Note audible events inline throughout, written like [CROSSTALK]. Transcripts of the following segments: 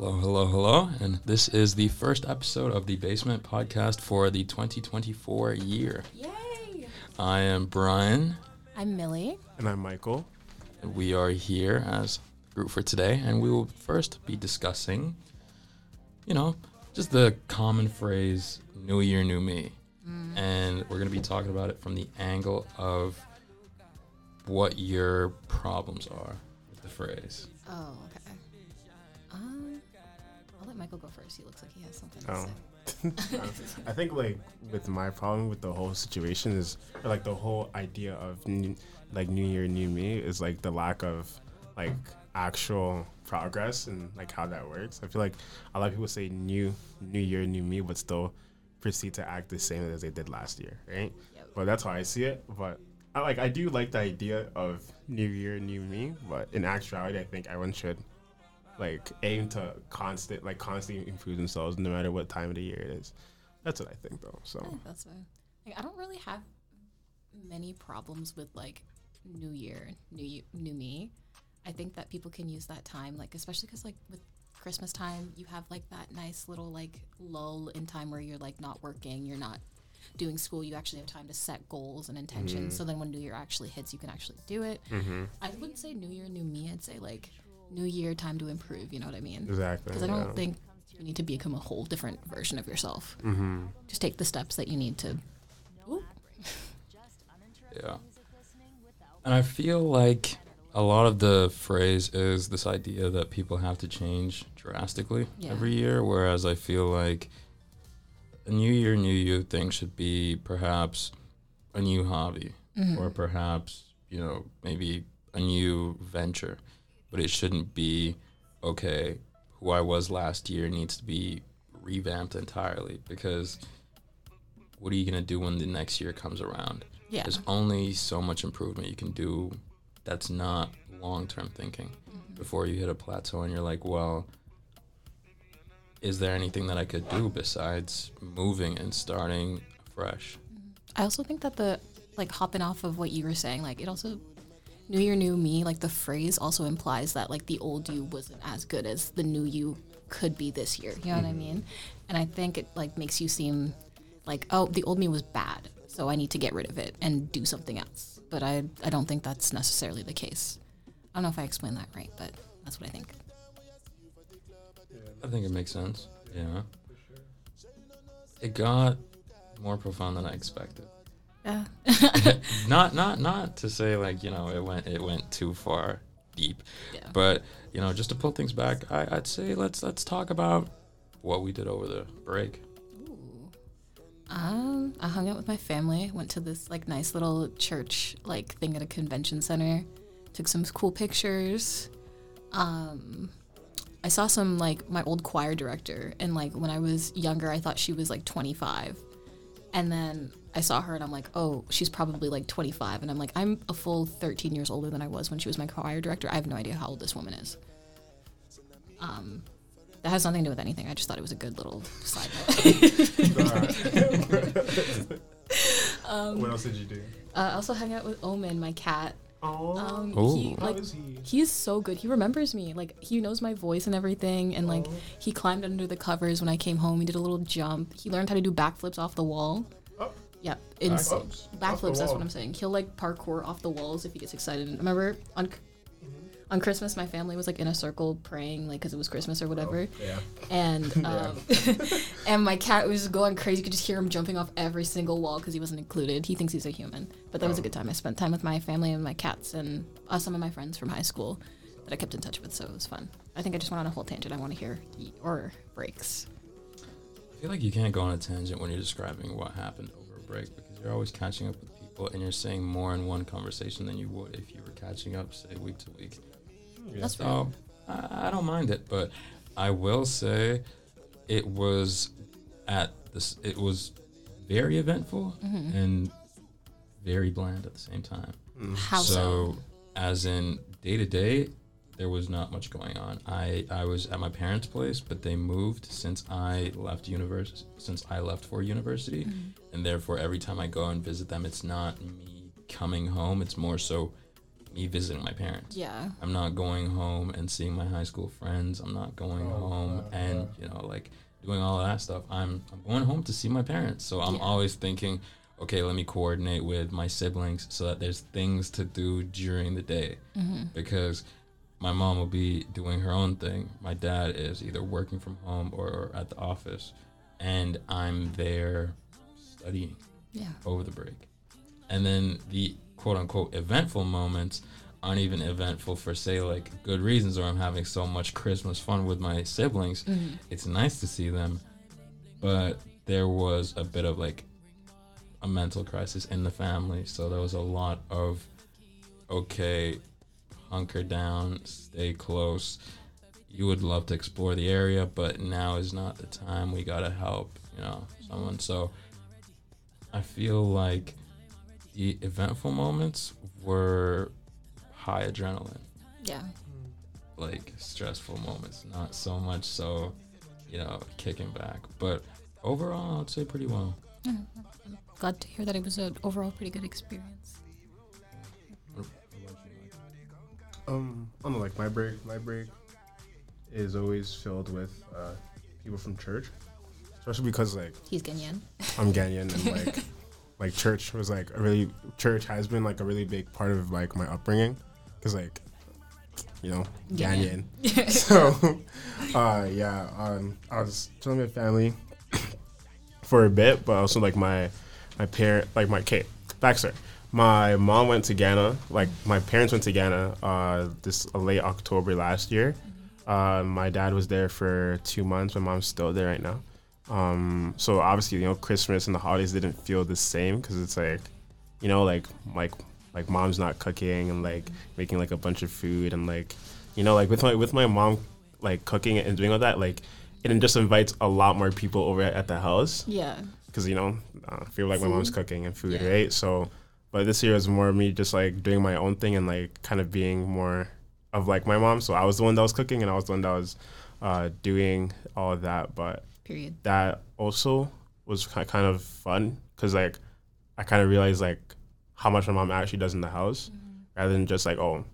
Hello, hello, hello. And this is the first episode of the Basement Podcast for the 2024 year. Yay! I am Brian, I'm Millie. And I'm Michael. and we are here as a group for today. And we will first be discussing, you know, just the common phrase, New Year, New Me. Mm. And we're going to be talking about it from the angle of what your problems are with the phrase. Oh, okay. I'll let Michael go first. He looks like he has something to Oh. say. [LAUGHS] I think like with my problem with the whole situation is like the whole idea of new, like New Year, New Me is like the lack of like actual progress and like how that works. I feel like a lot of people say New New Year, New Me, but still proceed to act the same as they did last year, right? Yep. But that's how I see it. But I like I do like the idea of New Year, New Me, but in actuality, I think everyone should like aim to constant like constantly improve themselves no matter what time of the year it is. That's what I think though. So I think that's fine. Like, I don't really have many problems with like New Year, New you, New Me. I think that people can use that time, like especially because like with Christmas time, you have like that nice little like lull in time where you're like not working, you're not doing school. You actually have time to set goals and intentions. Mm-hmm. So then when New Year actually hits, you can actually do it. Mm-hmm. I wouldn't say New Year, New Me. I'd say like New Year, time to improve. You know what I mean? exactly. Because I don't yeah. think you need to become a whole different version of yourself. Mm-hmm. Just take the steps that you need to. Ooh. Yeah. And I feel like a lot of the phrase is this idea that people have to change drastically Yeah. every year, whereas I feel like a new year, new you thing should be perhaps a new hobby Mhm. or perhaps, you know, maybe a new venture. But it shouldn't be, okay, who I was last year needs to be revamped entirely because what are you going to do when the next year comes around? Yeah. There's only so much improvement you can do that's not long term thinking mm-hmm. before you hit a plateau and you're like, well, is there anything that I could do besides moving and starting fresh? Mm-hmm. I also think that the like hopping off of what you were saying, like it also New Year, New Me, like the phrase also implies that like the old you wasn't as good as the new you could be this year. You know what I mm-hmm. mean? And I think it like makes you seem like oh the old me was bad, so I need to get rid of it and do something else. But I I don't think that's necessarily the case. I don't know if I explained that right, but that's what I think. I think it makes sense. Yeah. It got more profound than I expected. Yeah. [LAUGHS] not not not to say like, you know, it went it went too far deep. yeah. But, you know, just to pull things back, I, I'd say let's let's talk about what we did over the break. Um, I hung out with my family. Went to this like nice little church like thing at a convention center. Took some cool pictures. Um, I saw some like my old choir director, and like when I was younger, I thought she was like 25, and then I saw her and I'm like, oh, she's probably like 25, and I'm like, I'm a full 13 years older than I was when she was my choir director. I have no idea how old this woman is. Um, that has nothing to do with anything. I just thought it was a good little side note. [LAUGHS] Um, what else did you do? Uh, I also hung out with Omen, my cat. Oh, Um, Oh. he like is he? he's so good. He remembers me. Like he knows my voice and everything. And like Oh. he climbed under the covers when I came home. He did a little jump. He learned how to do backflips off the wall. Oh. Yep, ins- Backflips? Backflips. That's what. I'm saying. He'll like parkour off the walls if he gets excited. Remember on on Christmas, my family was like in a circle praying, like because it was Christmas or whatever. Yeah. and [LAUGHS] Yeah. um, [LAUGHS] and my cat was going crazy. You could just hear him jumping off every single wall because he wasn't included. He thinks he's a human, but that was a Oh. good time. I spent time with my family and my cats and uh, some of my friends from high school that I kept in touch with, so it was fun. I think I just went on a whole tangent. I want to hear your breaks. I feel like you can't go on a tangent when you're describing what happened break because you're always catching up with people and you're saying more in one conversation than you would if you were catching up, say, week to week. Yeah. That's So I, I don't mind it, but I will say it was at this. It was very eventful Mhm. and very bland at the same time. Mm. How so? as in day to day, there was not much going on. I, I was at my parents' place, but they moved since I left university. Since I left for university, and therefore every time I go and visit them, it's not me coming home. It's more so me visiting my parents. Yeah. I'm not going home and seeing my high school friends. I'm not going Oh, home uh, and uh. you know like doing all that stuff. I'm I'm going home to see my parents. So I'm Yeah. always thinking, okay, let me coordinate with my siblings so that there's things to do during the day Mm-hmm. because my mom will be doing her own thing. My dad is either working from home or, or at the office, and I'm there studying Yeah. over the break. And then the quote unquote eventful moments aren't even eventful for say like good reasons or I'm having so much Christmas fun with my siblings. Mm-hmm. It's nice to see them, but there was a bit of like a mental crisis in the family. So there was a lot of okay, hunker down, stay close. You would love to explore the area, but now is not the time. We gotta help, you know, someone. So I feel like the eventful moments were high adrenaline, Yeah. like stressful moments, not so much so, you know, kicking back. But overall, I'd say pretty well. [LAUGHS] Glad to hear that it was an overall pretty good experience. Um, I don't know, like my break, my break is always filled with uh, people from church, especially because like He's Ghanaian. I'm Ghanaian and [LAUGHS] like like church was like a really church has been like a really big part of like my upbringing because like you know Ghanaian. Ghanaian. [LAUGHS] so uh yeah um I was telling my family [COUGHS] for a bit, but also like my my parent like my kid backstory. My mom went to Ghana. Like my parents went to Ghana uh, this uh, late October last year. Uh, my dad was there for two months. My mom's still there right now. Um, so obviously, you know, Christmas and the holidays didn't feel the same because it's like, you know, like like like mom's not cooking and like making like a bunch of food and like, you know, like with my with my mom like cooking and doing all that, like it just invites a lot more people over at the house yeah. because you know I feel like my mom's cooking and food, Yeah. right? So, but this year was more me just like doing my own thing and like kind of being more of like my mom. So I was the one that was cooking and I was the one that was uh, doing all of that. But Period. that also was kind of fun because like I kind of realized like how much my mom actually does in the house rather than just like oh,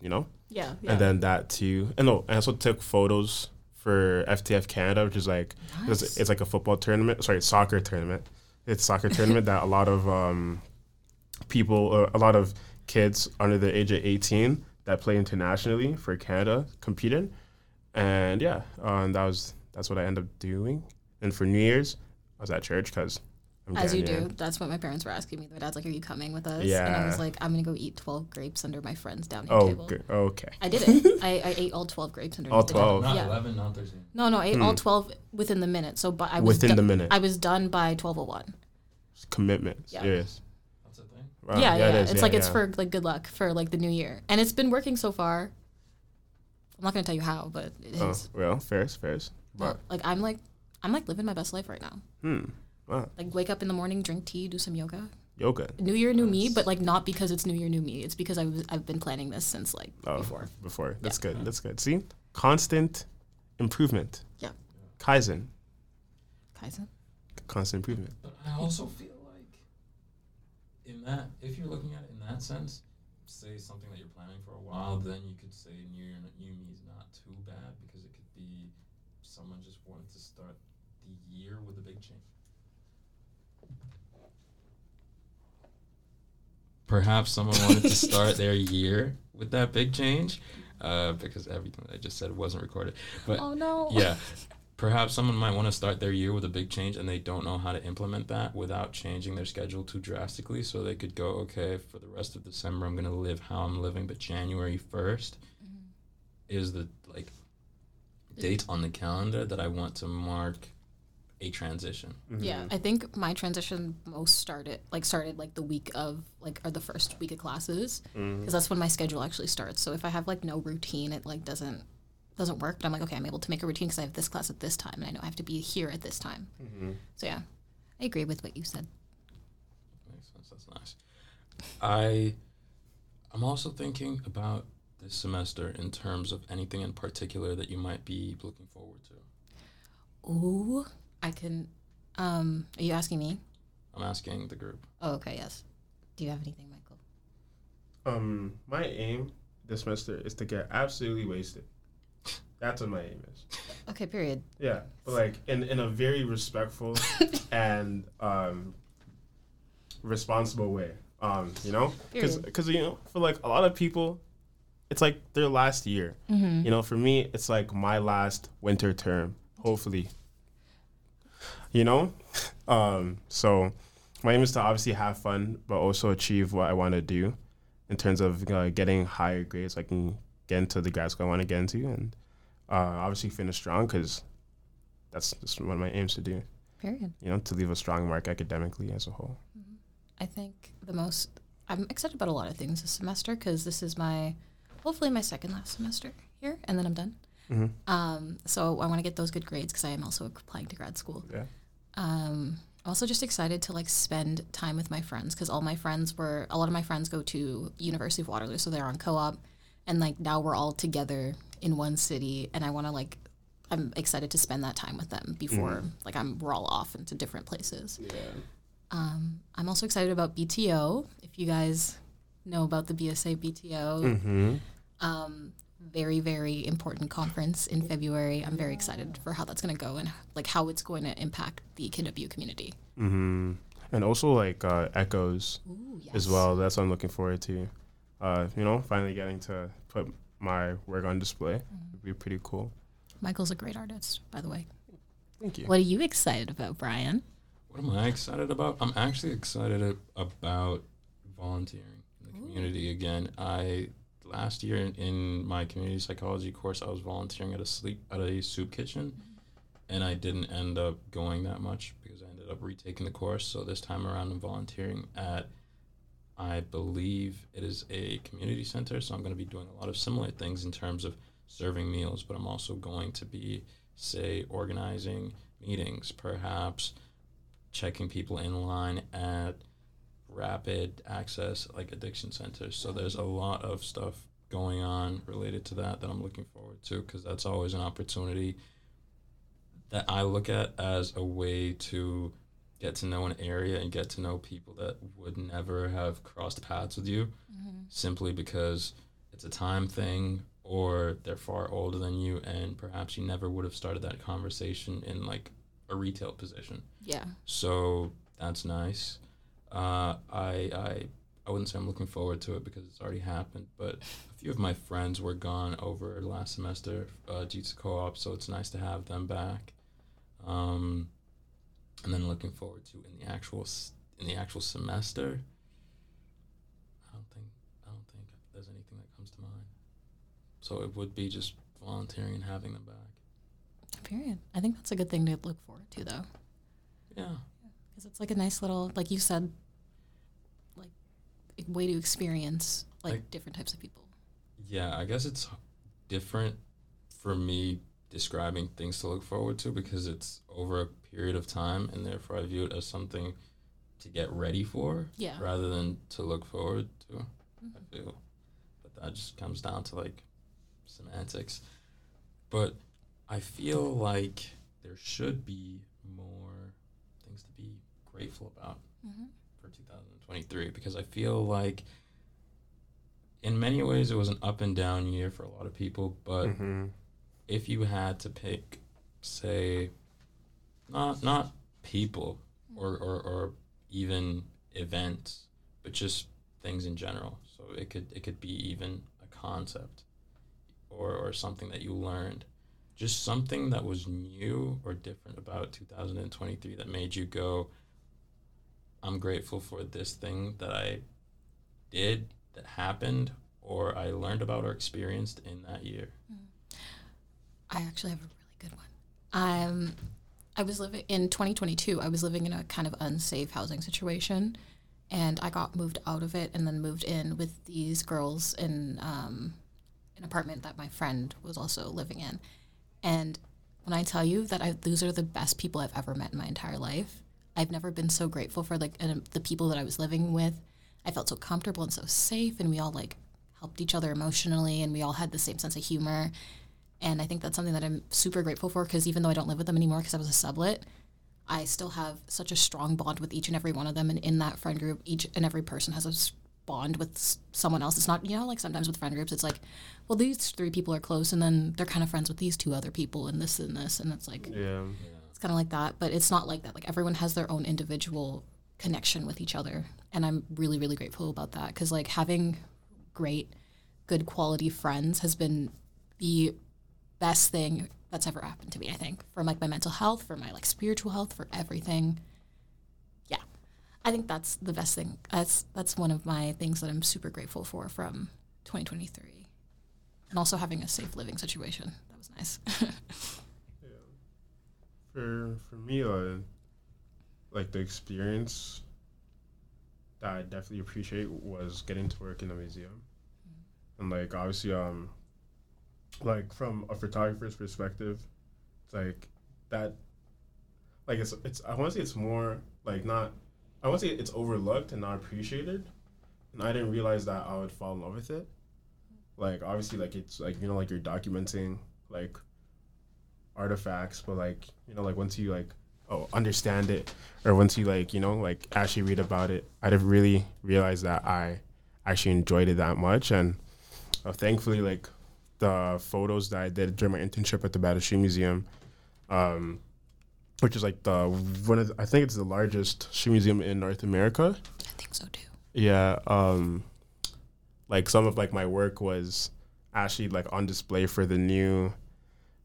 you know. Yeah. yeah. And then that too, and no, I also took photos for FTF Canada, which is like it's, Nice. it's like a football tournament. Sorry, soccer tournament. It's soccer tournament that a lot of um, people, uh, a lot of kids under the age of eighteen that play internationally for Canada compete in. And yeah, uh, and that was that's what I ended up doing. And for New Year's, I was at church because I'm As you Ghanaian. do. That's what my parents were asking me. My dad's like, "Are you coming with us?" Yeah. And I was like, "I'm gonna go eat 12 grapes under my friend's dining Oh, table." g- okay. I did it. I, I ate all 12 grapes under All the table. 12? Not Yeah. 11, not 13. No, no, I ate all 12 within the minute. So, but I was Hmm. Within do- the minute. I was done by 12:01. Commitment. Yeah. Serious. That's a. Wow, yeah, yeah. it is. It's Yeah, like it's yeah. for like good luck for like the new year, and it's been working so far. I'm not gonna tell you how, but it Oh, is. well, fairs, fairs. Well, But like I'm like I'm like living my best life right now. hmm, wow, Like wake up in the morning, drink tea, do some yoga. yoga. New year, new me, but like not because it's new year, new me. It's because I was I've been planning this since like Oh, before. Before. That's good. That's good. See, constant improvement. Yeah. Kaizen. Kaizen. Constant improvement. But I also feel like in that, if you're looking at it in that sense, say something that you're planning for a while, then you could say New Year, New Me is not too bad because it could be someone just wanted to start the year with a big change. Perhaps someone wanted to [LAUGHS] start their year with that big change, uh, because everything that I just said wasn't recorded. But Oh no. yeah. [LAUGHS] Perhaps someone might want to start their year with a big change and they don't know how to implement that without changing their schedule too drastically. So they could go, okay, for the rest of December, I'm going to live how I'm living, but January 1st mm-hmm. is the like date on the calendar that I want to mark a transition. Mm-hmm. Yeah, I think my transition most started like started like the week of like or the first week of classes mm-hmm. because that's when my schedule actually starts. So if I have like no routine, it like doesn't doesn't work. But I'm like, okay, I'm able to make a routine because I have this class at this time, and I know I have to be here at this time. So yeah, I agree with what you said. Makes sense. That's nice. I, I'm also thinking about this semester in terms of anything in particular that you might be looking forward to. Ooh, I can. Um, are you asking me? I'm asking the group. Oh, okay, yes. Do you have anything, Michael? Um, my aim this semester is to get absolutely wasted. That's what my aim is. Okay, period. Yeah, but like in in a very respectful [LAUGHS] and um responsible way. Um, you know, because because you know for like a lot of people, it's like their last year. Mm-hmm. You know, for me, it's like my last winter term. Hopefully, you know, [LAUGHS] um, so my aim is to obviously have fun, but also achieve what I want to do in terms of uh, getting higher grades. So I can get into the grad school I want to get into, and uh, obviously finish strong because that's just one of my aims to do. Period. You know, to leave a strong mark academically as a whole. I think the most I'm excited about a lot of things this semester because this is my hopefully my second last semester here, and then I'm done. Mhm. Um, so I want to get those good grades because I am also applying to grad school. Yeah. Um, I'm also just excited to like spend time with my friends because all my friends were a lot of my friends go to University of Waterloo, so they're on co-op, and like now we're all together in one city, and I want to like. I'm excited to spend that time with them before, like, I'm we're all off into different places. Yeah. Um, I'm also excited about BTO. If you guys know about the BSA BTO, Mm-hmm. um, very very important conference in February. I'm very excited for how that's going to go and like how it's going to impact the KW community. Mm-hmm. And also like uh, echoes Ooh, yes. as well. That's what I'm looking forward to. Uh, you know, finally getting to put my work on display it would be pretty cool. Michael's a great artist, by the way. Thank you. What are you excited about, Brian? What am I excited about? I'm actually excited a- about volunteering in the community again. I last year in, in my community psychology course, I was volunteering at a sleep at a soup kitchen, mm-hmm. and I didn't end up going that much because I ended up retaking the course. So this time around, I'm volunteering at I believe it is a community center. So I'm going to be doing a lot of similar things in terms of serving meals, but I'm also going to be say organizing meetings, perhaps checking people in line at rapid access like addiction centers. So there's a lot of stuff going on related to that that I'm looking forward to because that's always an opportunity that I look at as a way to get to know an area and get to know people that would never have crossed paths with you simply because it's a time thing or they're far older than you and perhaps you never would have started that conversation in like a retail position. Yeah. So that's nice. Uh, I I I wouldn't say I'm looking forward to it because it's already happened, but a few of my friends were gone over last semester uh, due to co-op, so it's nice to have them back. Um, and then looking forward to in the actual in the actual semester. I don't think I don't think there's anything that comes to mind. So it would be just volunteering and having them back. Period. I think that's a good thing to look forward to, though, Yeah. because it's like a nice little, like you said, like way to experience like, Like- different types of people. Yeah, I guess it's different for me describing things to look forward to because it's over a period of time and therefore I view it as something to get ready for Yeah. rather than to look forward to. Mhm. I feel. But that just comes down to like semantics. But I feel like there should be more things to be grateful about Mm-hmm. for 2023 because I feel like in many ways it was an up and down year for a lot of people, but Mm-hmm. if you had to pick say not not people or, or, or even events, but just things in general. So it could it could be even a concept or, or something that you learned. Just something that was new or different about 2023 that made you go, I'm grateful for this thing that I did, that happened, or I learned about or experienced in that year. I actually have a really good one. Um, I was living in 2022. I was living in a kind of unsafe housing situation, and I got moved out of it and then moved in with these girls in um, an apartment that my friend was also living in. And when I tell you that I, those are the best people I've ever met in my entire life, I've never been so grateful for like and the people that I was living with. I felt so comfortable and so safe, and we all like helped each other emotionally, and we all had the same sense of humor. And I think that's something that I'm super grateful for because even though I don't live with them anymore because I was a sublet, I still have such a strong bond with each and every one of them. And in that friend group, each and every person has a bond with someone else. It's not, you know, like sometimes with friend groups, it's like, well, these three people are close, and then they're kind of friends with these two other people, and this and this, and it's like Yeah. it's kind of like that, but it's not like that. Like everyone has their own individual connection with each other, and I'm really, really grateful about that because like having great, good quality friends has been the best thing that's ever happened to me. I think for like my mental health, for my like spiritual health, for everything. Yeah, I think that's the best thing. That's that's one of my things that I'm super grateful for from 2023, and also having a safe living situation. That was nice. [LAUGHS] yeah. For for me, uh, like the experience that I definitely appreciate was getting to work in a museum, and like obviously, um, like from a photographer's perspective, it's like that. Like it's it's I want to say it's more like not I want to say it's overlooked and not appreciated, and I didn't realize that I would fall in love with it. Like obviously, like it's like you know like you're documenting like artifacts, but like you know, like once you like oh understand it, or once you like you know like actually read about it, I didn't really realize that I actually enjoyed it that much, and uh, thankfully like the photos that I did during my internship at the Bata Shoe Museum, um, which is like the one of the, I think it's the largest shoe museum in North America. I think so too. Yeah, um, like some of like my work was actually like on display for the new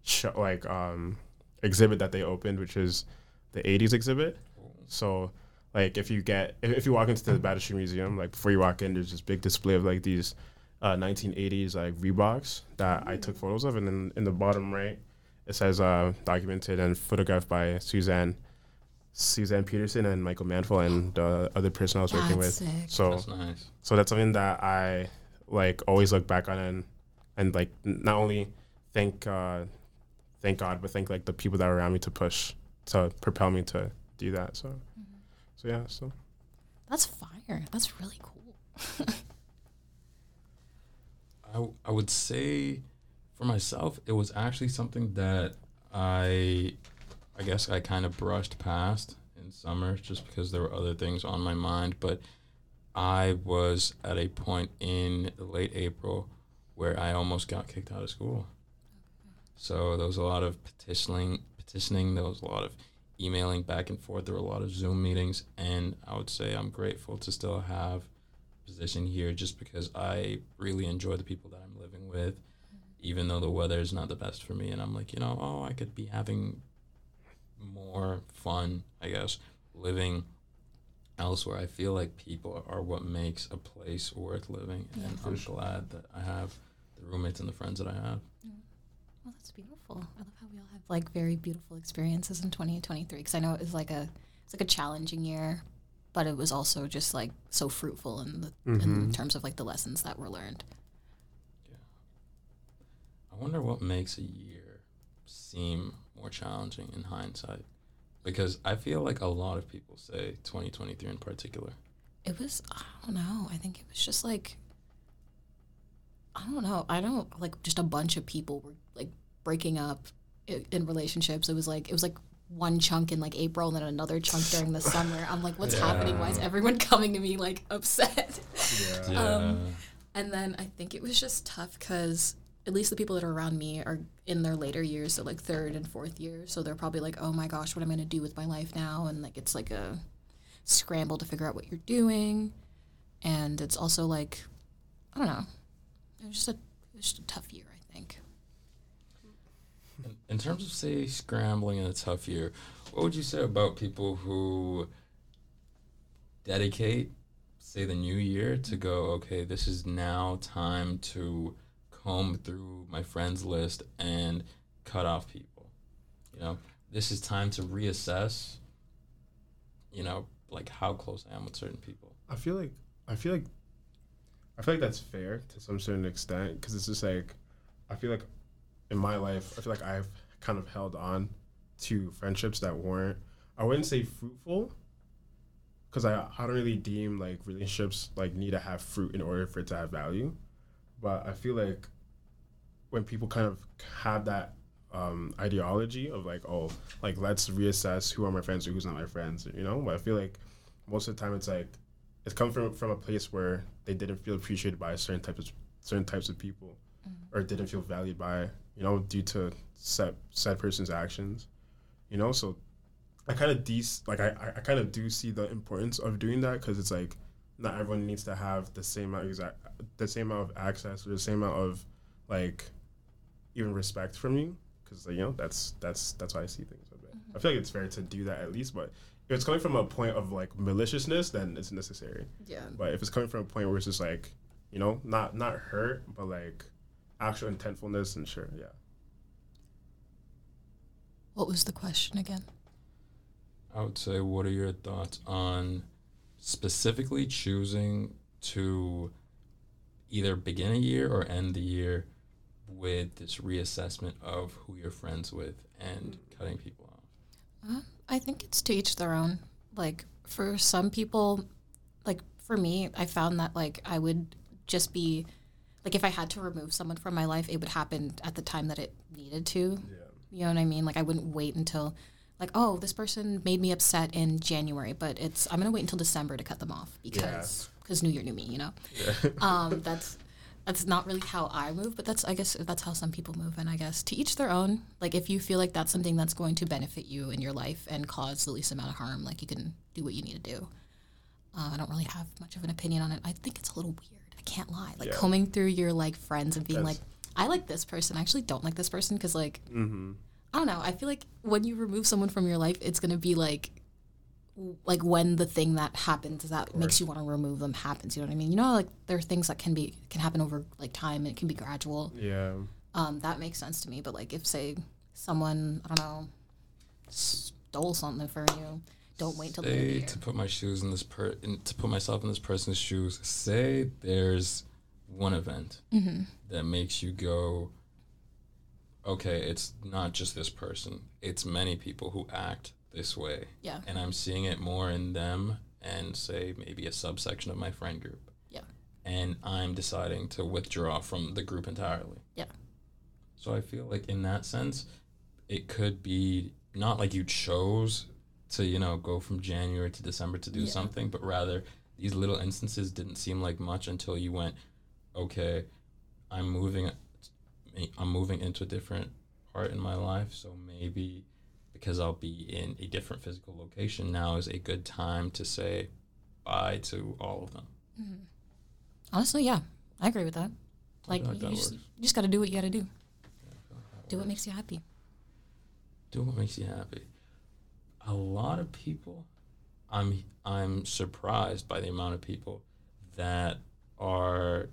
show, like um exhibit that they opened, which is the '80s exhibit. So like if you get if, if you walk into the Bata Shoe Museum, like before you walk in, there's this big display of like these uh, 1980s like Reeboks that I took photos of, and then in the bottom right it says uh, documented and photographed by Suzanne. Suzanne Peterson and Michael Manful and the other person I was working with. Sick. So That's nice. so that's something that I like always look back on and and like not only thank uh, thank God, but thank like the people that were around me to push to propel me to do that. So so yeah. So That's fire. That's really cool. [LAUGHS] I, I would say for myself, it was actually something that I, I guess I kind of brushed past in summer just because there were other things on my mind. But I was at a point in late April where I almost got kicked out of school. So there was a lot of petitioning, petitioning. There was a lot of emailing back and forth. There were a lot of Zoom meetings, and I would say I'm grateful to still have position here just because I really enjoy the people that I'm living with, even though the weather is not the best for me. And I'm like, you know, oh, I could be having more fun, I guess, living elsewhere. I feel like people are what makes a place worth living. And I'm glad that I have the roommates and the friends that I have. Yeah. Well, that's beautiful. I love how we all have like very beautiful experiences in 2023 because I know it was like a it's like a challenging year, but it was also just like so fruitful in the in mm-hmm. terms of like the lessons that were learned. Yeah. I wonder what makes a year seem more challenging in hindsight. Because I feel like a lot of people say 2023 in particular. It was I don't know. I think it was just like I don't know. I don't like just a bunch of people were like breaking up in, in relationships. It was like it was like one chunk in like April and then another chunk during the summer. [LAUGHS] I'm like, what's happening? Why is everyone [LAUGHS] coming to me like upset? yeah. [LAUGHS] Um, And then I think it was just tough because at least the people that are around me are in their later years, so like third and fourth year. So they're probably like, oh my gosh, what am I going to do with my life now? And like it's like a scramble to figure out what you're doing. And it's also like, I don't know. It was just a, it was just a tough year, I think. In, terms of say scrambling in a tough year, what would you say about people who dedicate say the new year to go, okay, this is now time to comb through my friends list and cut off people. You know, this is time to reassess, you know, like how close I am with certain people. I feel like I feel like I feel like that's fair to some certain extent because it's just like I feel like in my life I feel like I've kind of held on to friendships that weren't I wouldn't say fruitful because I I don't really deem like relationships like need to have fruit in order for it to have value, but I feel like when people kind of have that um, ideology of like oh like let's reassess who are my friends or who's not my friends you know? But I feel like most of the time it's like it's come from from a place where they didn't feel appreciated by certain types of certain types of people, or didn't feel valued by you know due to said said person's actions, you know. So I kind of de like I I kind of do see the importance of doing that because it's like not everyone needs to have the same amount exact the same amount of access or the same amount of like even respect from you because you know that's that's that's how I see things a bit. Mm-hmm. I feel like it's fair to do that at least, but if it's coming from a point of like maliciousness, then it's necessary. Yeah. But if it's coming from a point where it's just like you know not not hurt, but like actual intentfulness, and sure, yeah. What was the question again? I would say, what are your thoughts on specifically choosing to either begin a year or end the year with this reassessment of who you're friends with and cutting people off? Uh, I think it's to each their own. Like for some people, like for me, I found that like I would just be like if I had to remove someone from my life, it would happen at the time that it needed to. Yeah. You know what I mean? Like I wouldn't wait until like oh this person made me upset in January, but it's I'm gonna wait until December to cut them off because because New Year, New Me. You know, Yeah. [LAUGHS] um, that's that's not really how I move, but that's I guess that's how some people move, and I guess to each their own. Like if you feel like that's something that's going to benefit you in your life and cause the least amount of harm, like you can do what you need to do. Uh, I don't really have much of an opinion on it. I think it's a little weird. I can't lie. Like Yeah. combing through your like friends and being like, I like this person. I actually don't like this person because like mm-hmm. I don't know. I feel like when you remove someone from your life, it's gonna be like, like when the thing that happens that makes you want to remove them happens. You know what I mean? You know, like there are things that can be can happen over like time and it can be gradual. Yeah. Um, that makes sense to me. But like if say someone I don't know stole something from you, don't wait till the end of the year. to put my shoes in this per in, to put myself in this person's shoes. Say there's one event Mm-hmm. that makes you go, okay, it's not just this person; it's many people who act this way, Yeah. and I'm seeing it more in them and say maybe a subsection of my friend group. Yeah. And I'm deciding to withdraw from the group entirely. Yeah. So I feel like in that sense, it could be not like you chose to, you know, go from January to December to do Yeah. something, but rather these little instances didn't seem like much until you went, okay, I'm moving I'm moving into a different part in my life, so maybe because I'll be in a different physical location now is a good time to say bye to all of them. Mm-hmm. Honestly, yeah, I agree with that. Like, like you, that just, you just got to do what you got to do. Do what makes you happy. do what makes you happy. A lot of people, I'm I'm surprised by the amount of people that are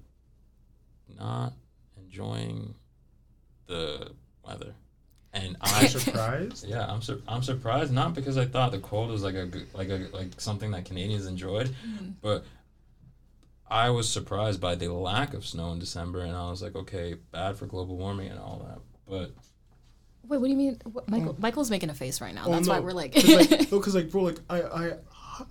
not enjoying the weather, and [LAUGHS] I I'm surprised. yeah I'm sur- I'm surprised not because I thought the cold was like a good- like a like something that Canadians enjoyed, mm-hmm. but I was surprised by the lack of snow in December, and I was like, okay, bad for global warming and all that, but Wait, what do you mean? What, hmm. Michael, Michael's making a face right now. Oh, That's why we're like, Cause like, [LAUGHS] no, cause like, bro, like, I, I,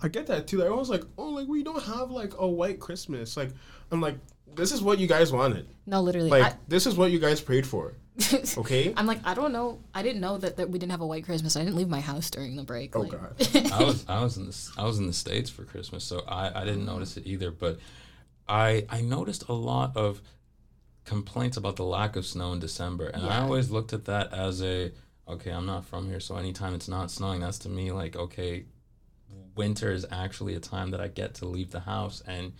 I get that too. Like, everyone's like, oh, like we don't have like a white Christmas. Like, I'm like, this is what you guys wanted. no, literally. Like, this is what you guys prayed for. [LAUGHS] Okay. I'm like, I don't know. I didn't know that, that we didn't have a white Christmas. I didn't leave my house during the break. Oh like- God. [LAUGHS] I was I was in the s- I was in the states for Christmas, so I, I didn't notice it either. But I I noticed a lot of complaints about the lack of snow in December, and I always looked at that as a okay. I'm not from here, so anytime it's not snowing, that's to me like okay, winter is actually a time that I get to leave the house and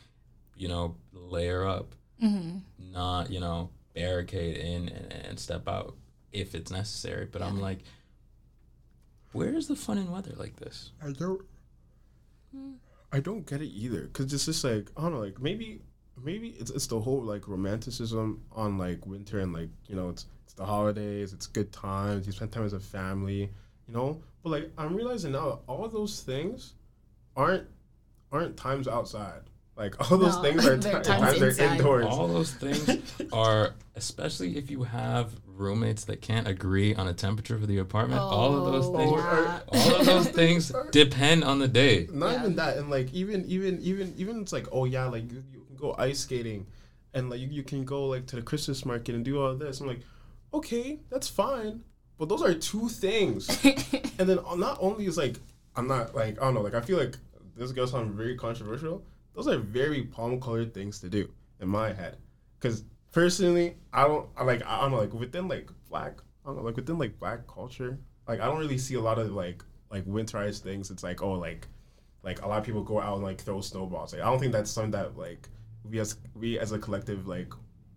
you know layer up, Mhm. not you know barricade in and, and step out if it's necessary. But I'm like, where's the fun in weather like this? I don't. I don't get it either, cause it's just like I don't know, like maybe, maybe it's it's the whole like romanticism on like winter and like you know it's it's the holidays, it's good times, you spend time as a family, you know. But like I'm realizing now, that all those things aren't aren't times outside. Like [LAUGHS] all those No, things [LAUGHS] are they're ti- times times are indoors. All those things [LAUGHS] are, especially if you have roommates that can't agree on a temperature for the apartment. all of those Oh, things, yeah. all of those things depend on the day. Not Yeah. even that, and like even even even even it's like oh yeah, like you, you can go ice skating, and like you, you can go like to the Christmas market and do all this. I'm like, okay, that's fine, but those are two things. [LAUGHS] and then uh, not only is like I'm not like I don't know like I feel like this is gonna sound very controversial, those are very palm colored things to do in my head. Because personally, I don't I like I don't know like within like black I don't know like within like black culture, like I don't really see a lot of like like winterized things. It's like oh like like a lot of people go out and like throw snowballs. Like I don't think that's something that like we as we as a collective like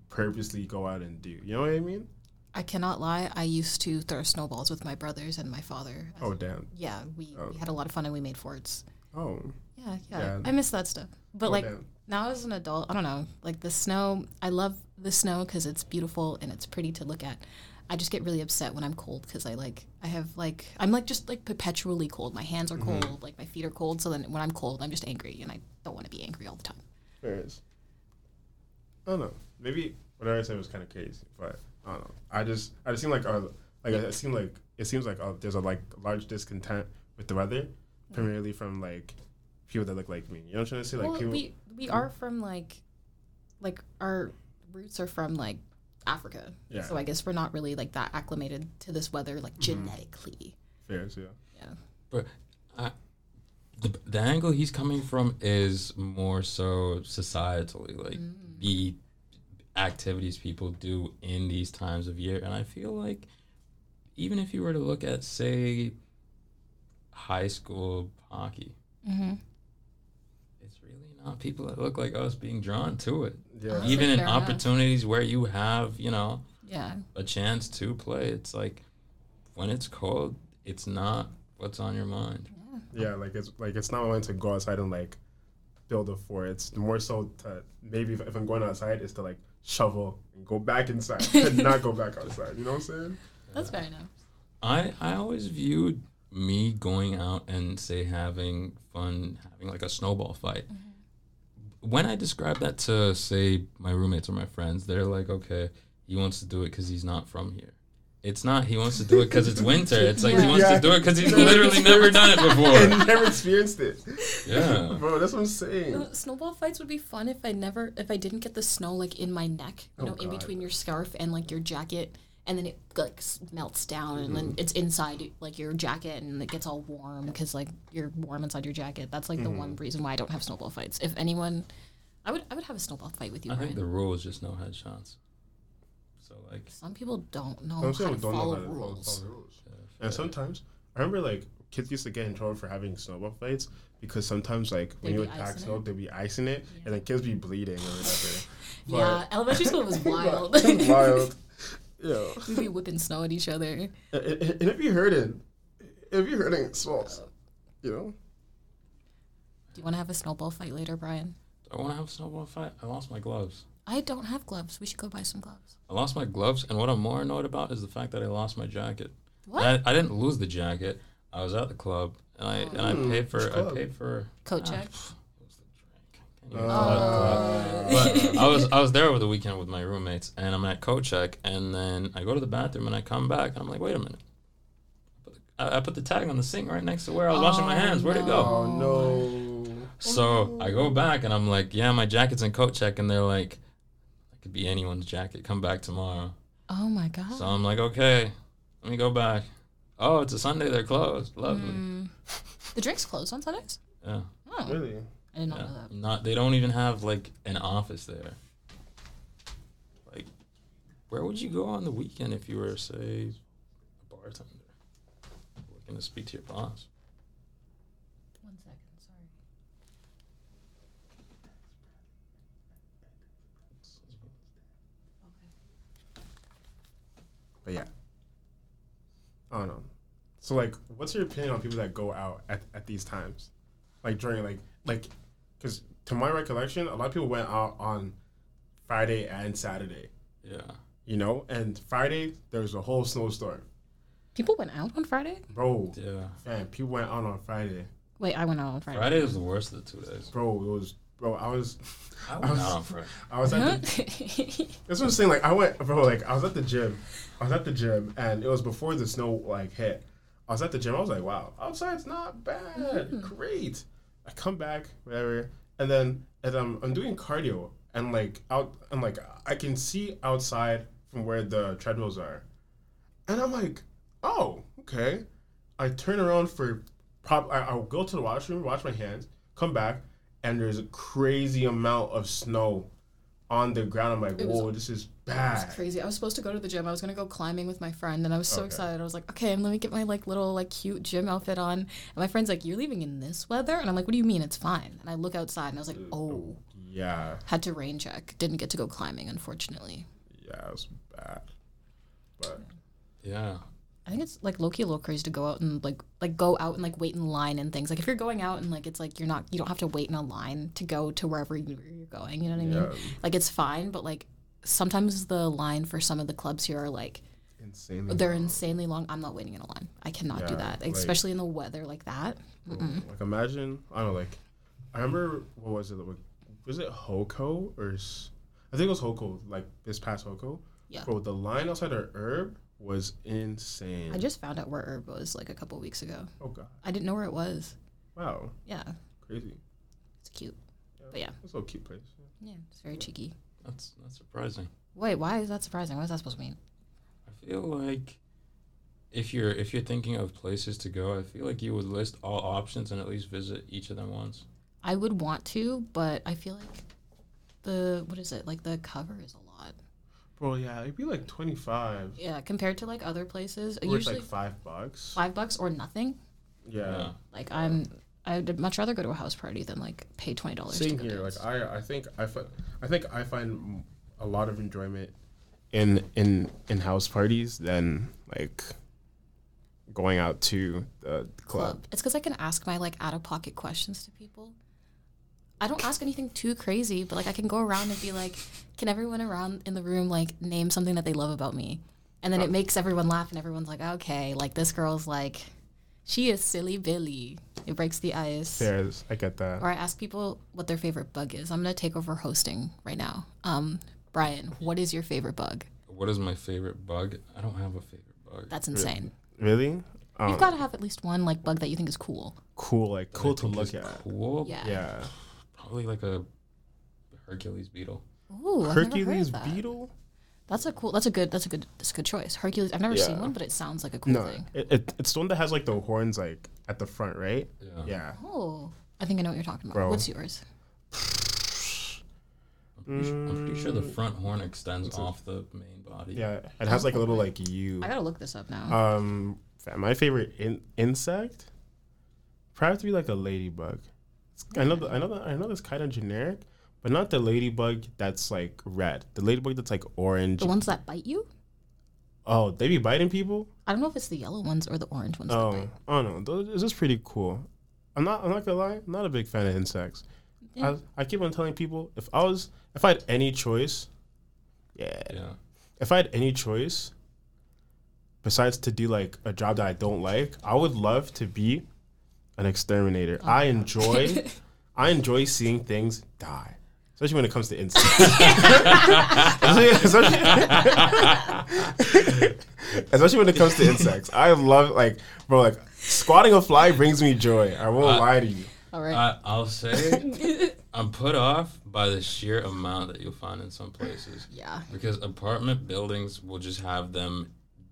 purposely go out and do. You know what I mean? I cannot lie. I used to throw snowballs with my brothers and my father. Oh damn. Yeah, we, Oh. we had a lot of fun and we made forts. Oh. Yeah, yeah. Yeah. I miss that stuff. But Oh, like damn. now as an adult, I don't know. Like the snow, I love the snow because it's beautiful and it's pretty to look at. I just get really upset when I'm cold because I like I have like I'm like just like perpetually cold. My hands are Mm-hmm. cold, like my feet are cold. So then when I'm cold, I'm just angry and I don't want to be angry all the time. There is. I don't know. Maybe whatever I said was kind of crazy, but I don't know. I just I just seem like uh, like it seemed like it seems like uh, there's a like large discontent with the weather, primarily from like people that look like me. You know what I'm trying to say? Like well, people. we we are from like like our roots are from like Africa. Yeah. So I guess we're not really like that acclimated to this weather like genetically. Fairs, yeah. Yeah. But I, the the angle he's coming from is more so societally, like the activities people do in these times of year, and I feel like even if you were to look at say high school hockey, Mm-hmm. it's really not people that look like us being drawn to it. Yeah. Even in fair enough. opportunities where you have, you know, Yeah. a chance to play, it's like when it's cold, it's not what's on your mind. Yeah, like it's like it's not wanting to go outside and like build a fort. It's more so to maybe if, if I'm going outside, is to like shovel and go back inside [LAUGHS] and not go back outside. You know what I'm saying? That's fair enough. I I always viewed me going out and say having fun, having like a snowball fight. Mm-hmm. When I describe that to say my roommates or my friends, they're like, "Okay, he wants to do it because he's not from here." It's not. He wants to do it because it's winter. It's like he wants Yeah. to do it because he's literally never done it [LAUGHS] and before. never experienced it. Yeah. Bro, that's what I'm saying. Snowball fights would be fun if I never if I didn't get the snow like in my neck, you Oh, know, in between your scarf and like your jacket, and then it like melts down, and then mm-hmm. it's inside like your jacket, and it gets all warm because like you're warm inside your jacket. That's like the one mm-hmm. reason why I don't have snowball fights. If anyone, I would I would have a snowball fight with you, I Brian. think the rule is just no headshots. So like, Some people don't know Some how people to don't know follow how to follow, rules. follow the rules. And sometimes I remember like kids used to get in trouble for having snowball fights because sometimes like when They'd you be attack snow, it? they'd be icing it, and then kids be bleeding or whatever. [LAUGHS] Yeah, elementary school was [LAUGHS] wild. It was wild. [LAUGHS] Yeah. We'd be whipping snow at each other. And, and and if you're hurting, if you're hurting, it smells. You know. Do you want to have a snowball fight later, Brian? I want to have a snowball fight. I lost my gloves. I don't have gloves. We should go buy some gloves. I lost my gloves, and what I'm more annoyed about is the fact that I lost my jacket. What? I, I didn't lose the jacket. I was at the club, and I and I Hmm, paid for I club? paid for Coat check. pff, it was [SIGHS] the drink. Can't even call it a club. But I was I was there over the weekend with my roommates, and I'm at coat check, and then I go to the bathroom, and I come back, and I'm like, wait a minute. I put the- I, I put the tag on the sink right next to where I was washing my Oh, hands. Where'd it go? Oh no. So I go back and I'm like, yeah, my jacket's in coat check, and they're like, it could be anyone's jacket. Come back tomorrow. Oh my god. So I'm like, okay, let me go back. Oh, it's a Sunday. They're closed. Lovely. Mm. The drink's closed on Sundays. Yeah. Oh, Really? I did not yeah. know that. Not. They don't even have like an office there. Like, where would you go on the weekend if you were, say, a bartender looking to speak to your boss? One second, sorry. But yeah. I don't know. So like, what's your opinion on people that go out at, at these times, like during like like, because to my recollection, a lot of people went out on Friday and Saturday. Yeah. You know, and Friday there was a whole snowstorm, People went out on Friday. bro. Yeah. Man, people went out on Friday, Wait, I went out on Friday. Friday is the worst of the two days. bro. It was, bro. I was, I I went was- out on Friday. I was at the That's what I'm saying. Like I went, bro. Like I was at the gym. I was at the gym, and it was before the snow like hit. I was at the gym. I was like, wow, outside's not bad. Hmm. Great. I come back, whatever, and then and I'm I'm doing cardio, and like out, and like I can see outside from where the treadmills are, and I'm like, oh, okay. I turn around for prop. I, I'll go to the washroom, wash my hands, come back, and there's a crazy amount of snow on the ground. I'm like, It was- whoa, this is bad. was crazy. I was supposed to go to the gym. I was gonna go climbing with my friend, and I was so Okay. excited. I was like, okay, let me get my like little like cute gym outfit on. And my friend's like, you're leaving in this weather, and I'm like, what do you mean? It's fine. And I look outside, and I was like, oh, Yeah, had to rain check. Didn't get to go climbing, unfortunately. yeah, it was bad. But Yeah. I think it's like low key a little crazy to go out and like like go out and like wait in line and things. Like if you're going out and like it's like you're not you don't have to wait in a line to go to wherever you- you're going. You know what I mean? Yeah. Like it's fine, but like sometimes the line for some of the clubs here are like insanely. they're insanely long. I'm not waiting in a line. I cannot do that, like- especially in the weather like that. Mm-mm. Like imagine, I don't know, like I remember what was it? Like, was it Hoko or I think it was Hoko. Like this past Hoko. Yeah. Bro, the line outside our herb was insane. I just found out where Herb was like a couple weeks ago. oh god, I didn't know where it was. wow, Yeah, crazy. it's cute. But yeah, It's a cute place. yeah, it's very cheeky. That's that's surprising. Wait, why is that surprising? What is that supposed to mean? I feel like if you're if you're thinking of places to go, I feel like you would list all options and at least visit each of them once. I would want to, but I feel like the what is it? Like the cover is a lot. Bro, yeah, it'd be like twenty five. Yeah, compared to like other places, Or it's usually like five bucks. five bucks or nothing. Yeah. Yeah. Like I'm, I'd much rather go to a house party than like pay twenty dollars. Same to go here. dance. Like I, I think I, fi- I think I find a lot of enjoyment in in in house parties than like going out to the club. club. It's because I can ask my like out of pocket questions to people. I don't ask anything too crazy, but like I can go around and be like, can everyone around in the room like name something that they love about me? And then it makes everyone laugh, and everyone's like, okay, like this girl's like, she is silly Billy. It breaks the ice. There's, I get that. Or I ask people what their favorite bug is. I'm gonna take over hosting right now. Um, Brian, what is your favorite bug? What is my favorite bug? I don't have a favorite bug. That's insane. Really? Um, You've got to have at least one like bug that you think is cool. cool, like cool to look at. Cool. Yeah. Yeah. Probably like a Hercules beetle. Ooh, I've never heard Hercules of that. beetle? That's a cool. That's a good. That's a good. That's a good choice. Hercules. I've never seen one, but it sounds like a cool No, thing. it, it, it's the one that has like the horns like at the front, right? Yeah. Yeah. Oh, I think I know what you're talking about. Bro. What's yours? I'm pretty, su- I'm pretty sure the front horn extends off the main body. Yeah. It has like a little like U. I gotta look this up now. Um, fa- my favorite in- insect probably have to be like a ladybug. It's- I know, the, I know, the, I know that's kind of generic, but not the ladybug that's like red. The ladybug that's like orange. the ones that bite you. Oh, they be biting people. I don't know if it's the yellow ones or the orange ones. That Oh, bite. I don't know. Those, this is pretty cool. I'm not. I'm not gonna lie. I'm not a big fan of insects. Yeah. I, I keep on telling people if I was, if I had any choice, yeah, Yeah. if I had any choice, besides to do like a job that I don't like, I would love to be an exterminator. I enjoy, [LAUGHS] I enjoy seeing things die, especially when it comes to insects. [LAUGHS] especially, especially- [LAUGHS] especially when it comes to insects, I love like bro, like squatting a fly brings me joy. I won't Uh, lie to you. All right. I, I'll say I'm put off by the sheer amount that you'll find in some places. yeah. Because apartment buildings will just have them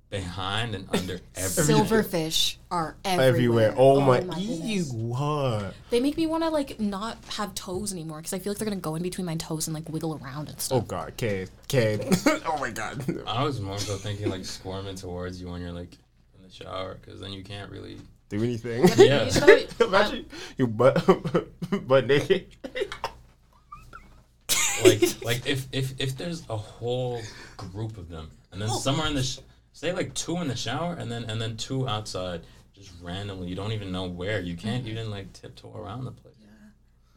behind and under [LAUGHS] every Silverfish are everywhere. Everywhere. Oh, my, oh goodness. ew, what? They make me want to like not have toes anymore because I feel like they're gonna go in between my toes and like wiggle around and oh stuff. Oh god, okay, okay. [LAUGHS] oh my god. I was more so thinking like squirming towards you when you're like in the shower because then you can't really. Do anything. Yeah. You [LAUGHS] Imagine you butt butt naked. like like if if if there's a whole group of them and then oh. somewhere in the sh- say like two in the shower and then and then two outside just randomly you don't even know where you can't mm-hmm. even like tiptoe around the place Yeah.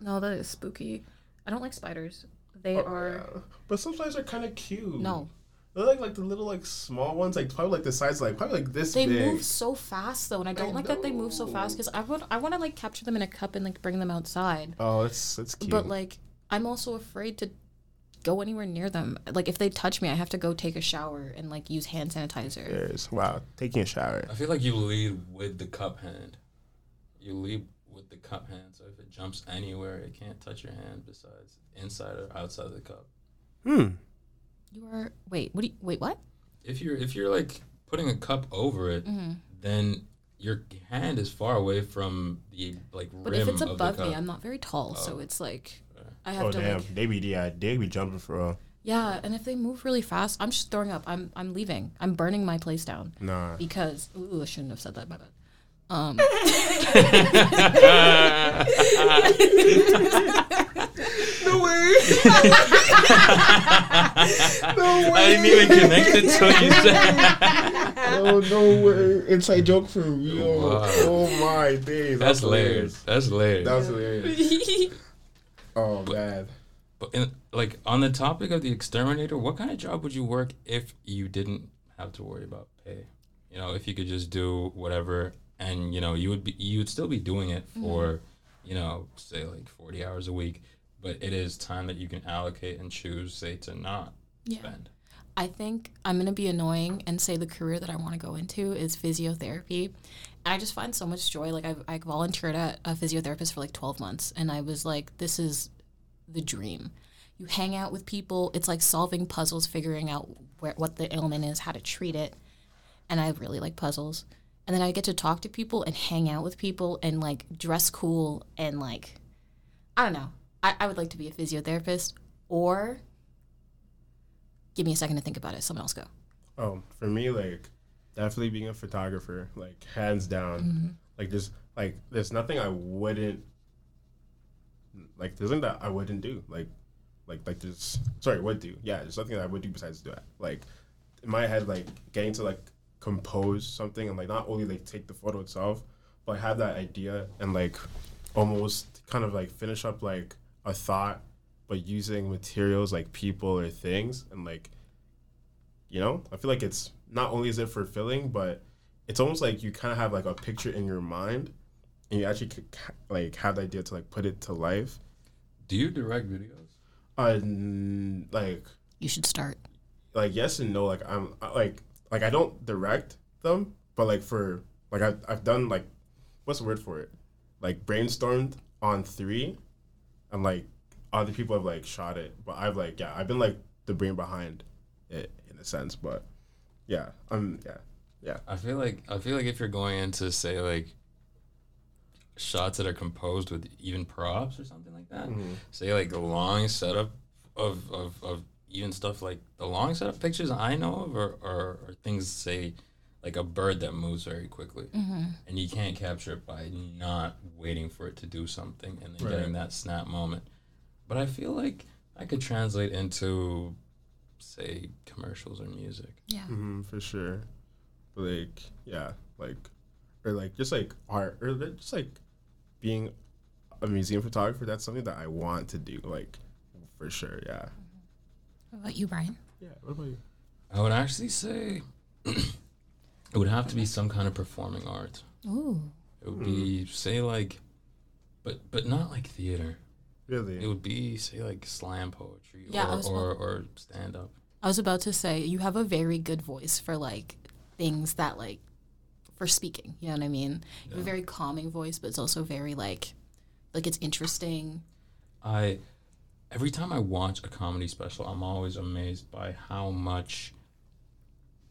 No, that is spooky. I don't like spiders. They oh, are But some they're kind of cute. no. They're like like the little like small ones, like probably like the size like probably like this They big. move so fast though, and I don't I like that they move so fast because I want I want to like capture them in a cup and like bring them outside. Oh, that's that's cute. But like I'm also afraid to go anywhere near them. Like if they touch me, I have to go take a shower and like use hand sanitizer. There's wow, taking a shower. i feel like you lead with the cup hand you lead with the cup hand so if it jumps anywhere it can't touch your hand besides inside or outside of the cup Hmm. You are wait. What do you wait? What? if you're if you're like putting a cup over it Mm-hmm. then your hand is far away from the like But rim if it's above me. I'm not very tall, so Oh. it's like I have Oh to damn, like they be yeah, they be jumping for real. yeah. And if they move really fast, I'm just throwing up. I'm I'm leaving. I'm burning my place down Nah. because ooh, I shouldn't have said that. My bad. Um, [LAUGHS] No way. [LAUGHS] I didn't even connect it till you said. [LAUGHS] oh no way. Inside joke for real. Wow. Oh my days. That's layered. hilarious. That's layered. That's was hilarious. Oh man. But in, like on the topic of the exterminator, what kind of job would you work if you didn't have to worry about pay? You know, if you could just do whatever, and you know, you would be you would still be doing it mm-hmm. for, you know, say like forty hours a week, but it is time that you can allocate and choose, say, to not yeah. spend. I think I'm gonna be annoying and say the career that I want to go into is physiotherapy. I just find so much joy. Like I, I volunteered at a physiotherapist for like 12 months, and I was like, this is the dream. You hang out with people. It's like solving puzzles, figuring out where, what the ailment is, how to treat it. And I really like puzzles. And then I get to talk to people and hang out with people and like dress cool and like, I don't know. I, I would like to be a physiotherapist or give me a second to think about it. Someone else go. Oh, for me, like definitely being a photographer, like hands down. Mm-hmm. Like there's like there's nothing I wouldn't like. There's nothing that I wouldn't do. Like like like there's sorry would do. Yeah, there's nothing that I would do besides do that. Like in my head, like getting to like compose something and like not only like take the photo itself, but have that idea and like almost kind of like finish up like a thought, but using materials like people or things and like you know i feel like it's not only is it fulfilling but it's almost like you kind of have like a picture in your mind and you actually could, like have the idea to like put it to life Do you direct videos? uh n- like You should start. like yes and no like i'm I- like like i don't direct them but like for like I've, I've done like what's the word for it like brainstormed on three and like other people have like shot it but i've like yeah i've been like the brain behind it in a sense but yeah i'm yeah yeah I feel like I feel like if you're going into say like shots that are composed with even props or something like that, Mm-hmm. say like the long setup of, of, of even stuff like the long setup pictures I know of are, are, are things say like a bird that moves very quickly and you can't capture it by not waiting for it to do something and then Right. getting that snap moment. But I feel like I could translate into say commercials or music. Yeah. hmm for sure. Like, yeah, like, or like just like art, or just like being a museum photographer. That's something that I want to do, like, for sure. Yeah. What about you, Brian? Yeah. What about you? I would actually say [CLEARS THROAT] it would have to be some kind of performing art. Ooh. It would be say like, but but not like theater. It would be say like slam poetry Yeah, or or, or stand up. I was about to say you have a very good voice for like things that like for speaking. You know what I mean? You have a very calming voice, but it's also very like like it's interesting. I every time I watch a comedy special, I'm always amazed by how much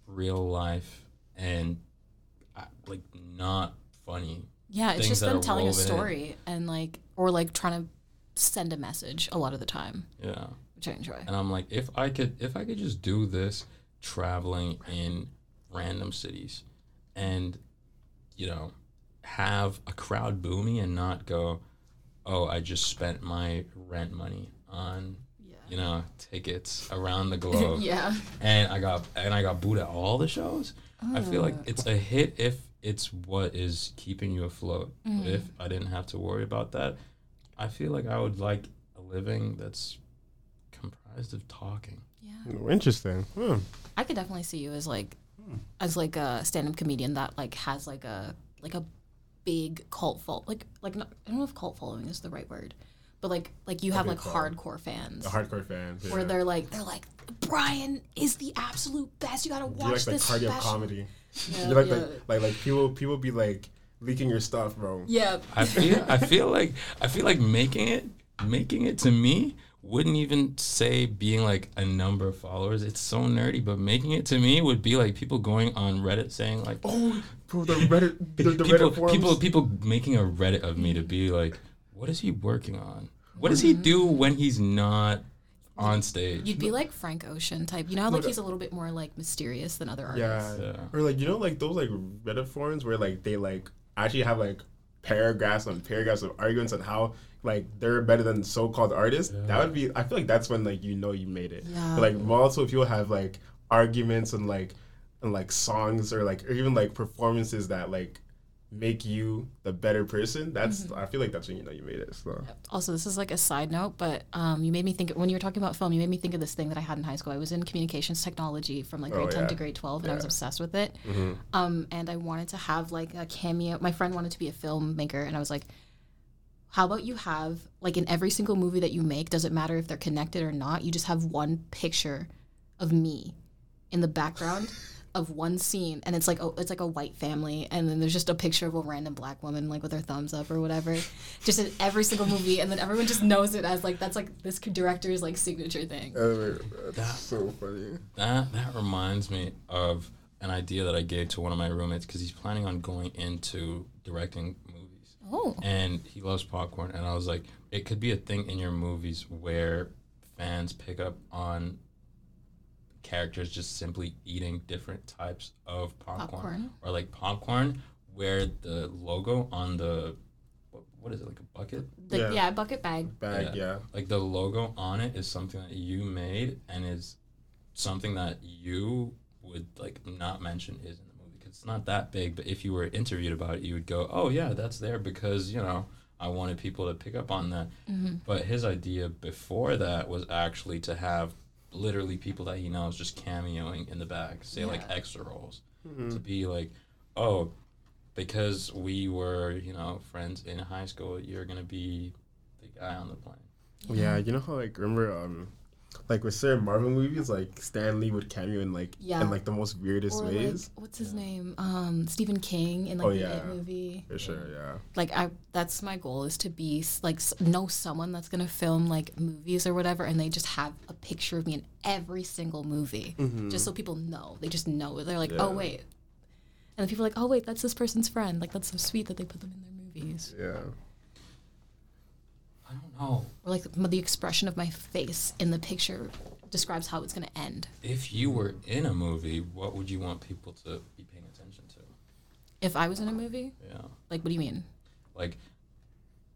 real life and uh, like not funny. Yeah, it's just that them telling a woven in. story and like or like trying to send a message a lot of the time, Yeah. which I enjoy. And I'm like, if I could, if I could just do this, traveling in random cities, and you know, have a crowd boo me and not go, oh, I just spent my rent money on, you know, tickets around the [LAUGHS] globe, yeah. and I got and I got booed at all the shows. I feel like it's a hit if it's what is keeping you afloat. But if I didn't have to worry about that, I feel like I would like a living that's comprised of talking. Yeah. Oh, interesting. Hmm. I could definitely see you as like as like a stand-up comedian that like has like a like a big cult fol like like not, I don't know if cult following is the right word, but like like you have like following. hardcore fans A hardcore fan. where they're like they're like Brian is the absolute best. You gotta You watch like the this cardio special. comedy. [LAUGHS] Yeah, you like yeah. like like like people people be like leaking your stuff, bro. Yeah. I feel I feel like I feel like making it making it to me wouldn't even say being like a number of followers. It's so nerdy, but making it to me would be like people going on Reddit saying like, Oh, bro, the Reddit, [LAUGHS] the, the people, Reddit forums. people, people making a Reddit of me to be like, what is he working on? What does he mm-hmm. do when he's not on stage? You'd be like Frank Ocean type. You know how like he's a little bit more like mysterious than other artists. Yeah. Yeah. Or like you know like those like Reddit forums where like they like actually have like paragraphs and paragraphs of arguments on how like they're better than so-called artists. That would be I feel like that's when like you know you made it. Yeah. But like multiple people have like arguments and like and like songs or like or even like performances that like make you the better person. That's Mm-hmm. I feel like that's when you know you made it. So Also, this is like a side note, but um, you made me think when you were talking about film. You made me think of this thing that I had in high school. I was in communications technology from like grade ten yeah. to grade twelve, and I was obsessed with it. Um, and I wanted to have like a cameo. My friend wanted to be a filmmaker, and I was like, "How about you have like in every single movie that you make? Doesn't matter if they're connected or not. You just have one picture of me in the background." [LAUGHS] Of one scene, and it's like oh, it's like a white family, and then there's just a picture of a random black woman like with her thumbs up or whatever, [LAUGHS] just in every single movie, and then everyone just knows it as like that's like this director's like signature thing. that's so funny. That that reminds me of an idea that I gave to one of my roommates because he's planning on going into directing movies. Oh, and he loves popcorn and i was like it could be a thing in your movies where fans pick up on characters just simply eating different types of popcorn, Popcorn. or like popcorn where the logo on the what, what is it like a bucket the, Yeah. yeah. bucket bag. Bag, yeah. like the logo on it is something that you made and is something that you would like not mention is in the movie because it's not that big but if you were interviewed about it you would go oh yeah that's there because you know i wanted people to pick up on that mm-hmm. but his idea before that was actually to have literally people that he knows just cameoing in the back say like extra roles to be like oh because we were you know friends in high school you're gonna be the guy on the plane. Yeah, you know how like remember um like with certain Marvel movies, like Stan Lee would cameo in like Yeah. in like the most weirdest Or like ways. what's his name? Um, Stephen King in like Oh, the yeah. It movie. For sure, yeah. Like I, that's my goal is to be like know someone that's gonna film like movies or whatever, and they just have a picture of me in every single movie, just so people know. They just know. They're like, oh Mm-hmm. Wait, and the people are like, oh wait, that's this person's friend. Like that's so sweet that they put them in their movies. Yeah. I don't know Or like the, the expression of my face in the picture describes how it's gonna end. If you were in a movie, what would you want people to be paying attention to? If I was in a movie, Yeah. like what do you mean? Like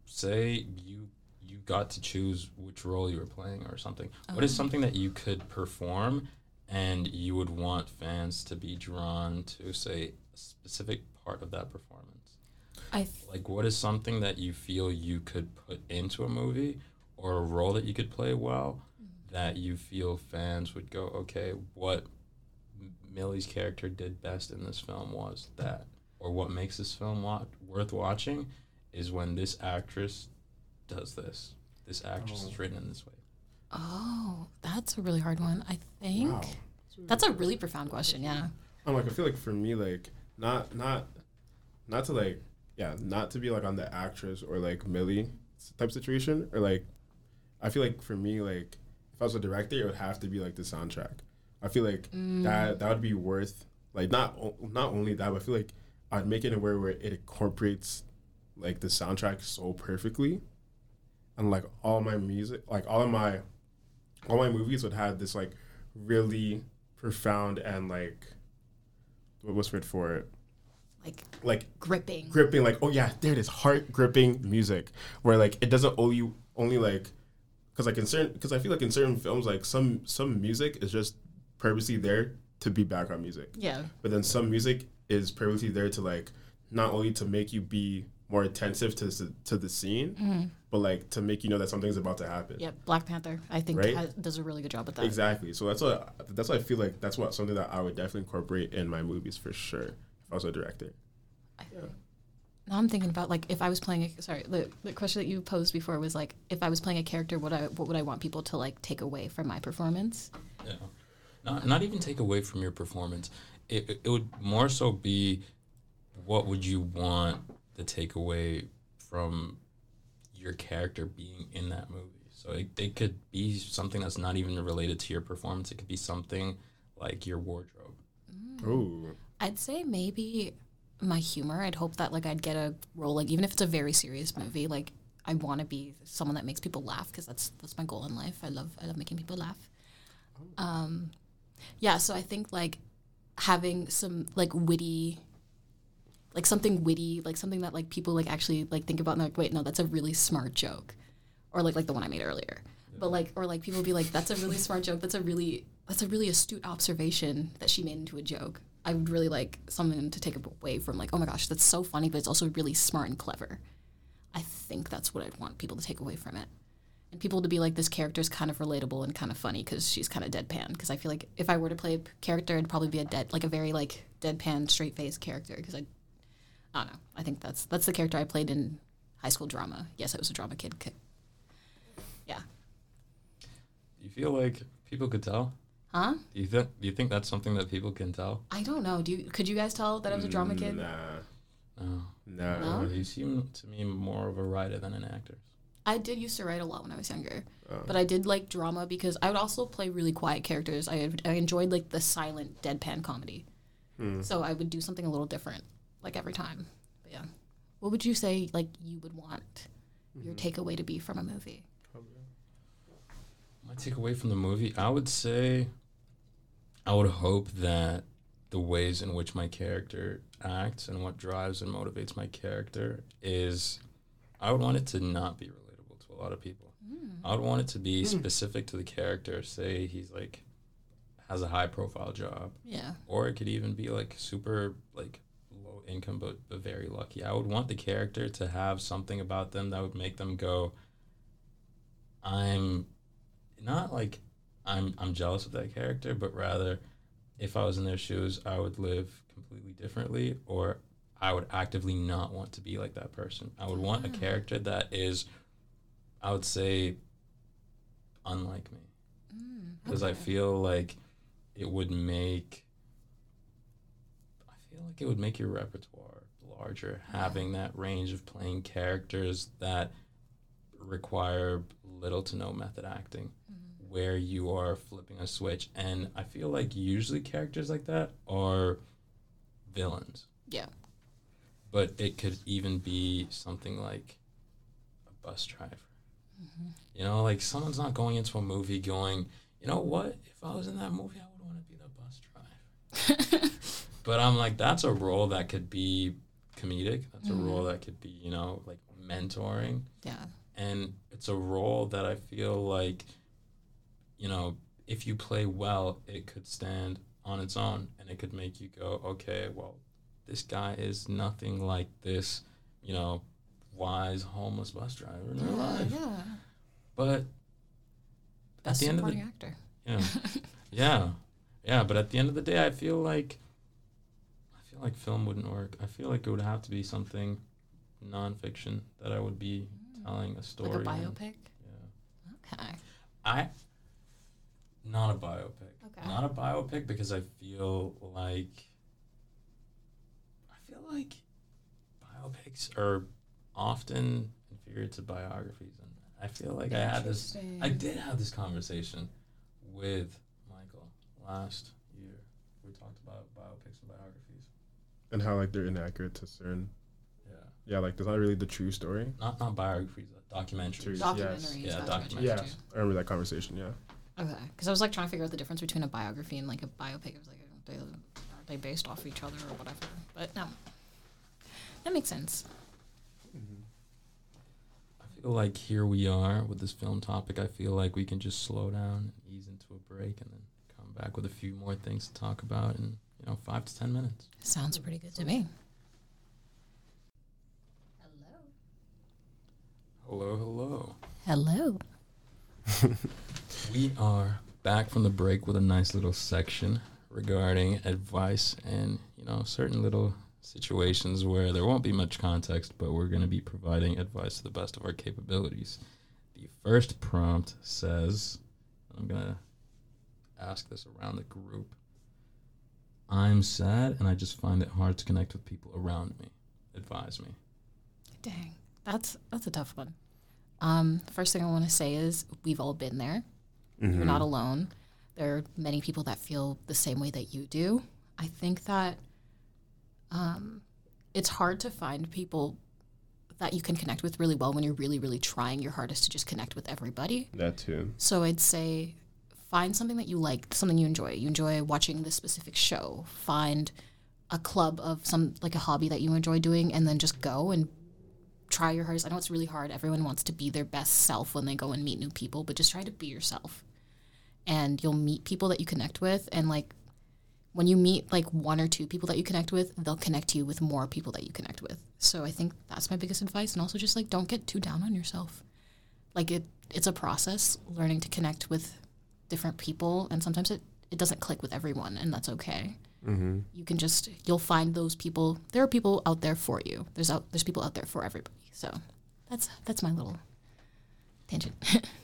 say you you got to choose which role you were playing or something. What is oh. something that you could perform and you would want fans to be drawn to say a specific part of that performance? I th- Like what is something that you feel you could put into a movie or a role that you could play well mm-hmm. that you feel fans would go, okay, what M- Millie's character did best in this film was that, or what makes this film wa- worth watching is when this actress does this. This actress is oh. written in this way. oh, that's a really hard one. I think Wow. that's a really profound question. Yeah. I'm like I feel like for me like not not not to like yeah not to be like on the actress or like Millie type situation or like I feel like for me like if I was a director it would have to be like the soundtrack. I feel like mm. that that would be worth like not o- not only that but I feel like I'd make it in a way where it incorporates like the soundtrack so perfectly. And like all my music like all of my all my movies would have this like really profound and like what was word for? it Like like gripping. gripping like oh yeah there it is heart gripping music where like it doesn't only only like because like in certain because i feel like in certain films like some some music is just purposely there to be background music yeah. but then some music is purposely there to like not only to make you be more attentive to the, to the scene mm-hmm. but like to make you know that something's about to happen Yeah. Black Panther, I think, Right? has, does a really good job with that. Exactly. So that's what that's what I feel like. That's what something that I would definitely incorporate in my movies for sure. If I was a director. Now I'm thinking about like if I was playing. A, sorry, the, the question that you posed before was like if I was playing a character, what I what would I want people to like take away from my performance? Yeah. Not, not even take away from your performance. It, it- it would more so be what would you want the takeaway from your character being in that movie? So it, it could be something that's not even related to your performance. It could be something like your wardrobe. Ooh. I'd say maybe my humor. I'd hope that like I'd get a role like even if it's a very serious movie, like I want to be someone that makes people laugh because that's that's my goal in life. I love I love making people laugh. Um, yeah, so I think like having some like witty like something witty, like something that like people like actually like think about and they're like, wait, no, that's a really smart joke. Or like like the one I made earlier. But like or like people be like, that's a really smart joke. That's a really that's a really astute observation that she made into a joke. I would really like someone to take away from like, oh my gosh, that's so funny, but it's also really smart and clever. I think that's what I'd want people to take away from it. And people to be like, this character's kind of relatable and kind of funny because she's kind of deadpan. Because I feel like if I were to play a character, it'd probably be a dead, like a very like deadpan, straight faced character. Because I, I don't know. I think that's that's the character I played in high school drama. Yes, I was a drama kid. Ki- Yeah. You feel like people could tell? Huh? Do you think do you think that's something that people can tell? I don't know. Do you? Could you guys tell that I was a drama kid? Nah. No. No. No? You seem to me more of a writer than an actor. I did used to write a lot when I was younger, Oh. but I did like drama because I would also play really quiet characters. I I enjoyed like the silent deadpan comedy, Hmm. so I would do something a little different like every time. But yeah, what would you say like you would want your takeaway to be from a movie? My takeaway from the movie, I would say, I would hope that the ways in which my character acts and what drives and motivates my character is, I would want it to not be relatable to a lot of people. Hmm. I would want it to be hmm. specific to the character. Say he's like has a high profile job, Yeah, or it could even be like super like low income but, but very lucky. I would want the character to have something about them that would make them go i'm not like i'm i'm jealous of that character but rather if i was in their shoes i would live completely differently or i would actively not want to be like that person. I would want a ah. character that is i would say unlike me. Mm, because i feel like it would make I feel like it would make your repertoire larger, having that range of playing characters that require little to no method acting, mm. Where you are flipping a switch. And I feel like usually characters like that are villains, yeah, but it could even be something like a bus driver. Mm-hmm. You know, like someone's not going into a movie going, you know what? If I was in that movie, I would want to be the bus [LAUGHS] driver. But I'm like, that's a role that could be comedic. That's a mm-hmm. role that could be, you know, like mentoring. yeah, And it's a role that I feel like, you know, if you play well, it could stand on its own and it could make you go, okay, well, this guy is nothing like this, you know, wise homeless bus driver in real life. yeah. But at the end of the actor. yeah. yeah. Yeah, but at the end of the day I feel like I feel like film wouldn't work. I feel like it would have to be something nonfiction that I would be mm. telling a story. Like a biopic. Yeah. Okay. I not a biopic. Okay. Not a biopic because I feel like I feel like biopics are often inferior to biographies and I feel like I had this I did have this conversation with Michael last year. We talked about biopics and biographies. And how like they're inaccurate to certain. Yeah. Yeah, like that's not really the true story. Not not biographies, uh, documentaries. True. Documentaries. Yeah, that's what I documentaries. Yeah, too. I remember that conversation. Yeah. Okay, because I was like trying to figure out the difference between a biography and like a biopic. I was like, are they, are they based off each other or whatever? But no, that makes sense. Mm-hmm. I feel like here we are with this film topic. I feel like we can just slow down and ease into a break and then come back with a few more things to talk about in, you know, five to ten minutes. Sounds pretty good to me. Hello. Hello, hello. Hello. [LAUGHS] We are back from the break with a nice little section regarding advice and, you know, certain little situations where there won't be much context, but we're going to be providing advice to the best of our capabilities. The first prompt says, I'm going to ask this around the group. I'm sad and I just find it hard to connect with people around me. Advise me. Dang, that's that's a tough one. Um, first thing I want to say is we've all been there. You're not alone. There are many people that feel the same way that you do. I think that um, it's hard to find people that you can connect with really well when you're really, really trying your hardest to just connect with everybody. That too. So I'd say find something that you like, something you enjoy. You enjoy watching this specific show. Find a club of some like a hobby that you enjoy doing and then just go and try your hardest. I know it's really hard. Everyone wants to be their best self when they go and meet new people, but just try to be yourself. And you'll meet people that you connect with and like when you meet like one or two people that you connect with, they'll connect you with more people that you connect with. So I think that's my biggest advice and also just like don't get too down on yourself like it it's a process learning to connect with different people and sometimes it, it doesn't click with everyone and that's okay Mm-hmm. you can just you'll find those people there are people out there for you there's out there's people out there for everybody so that's that's my little tangent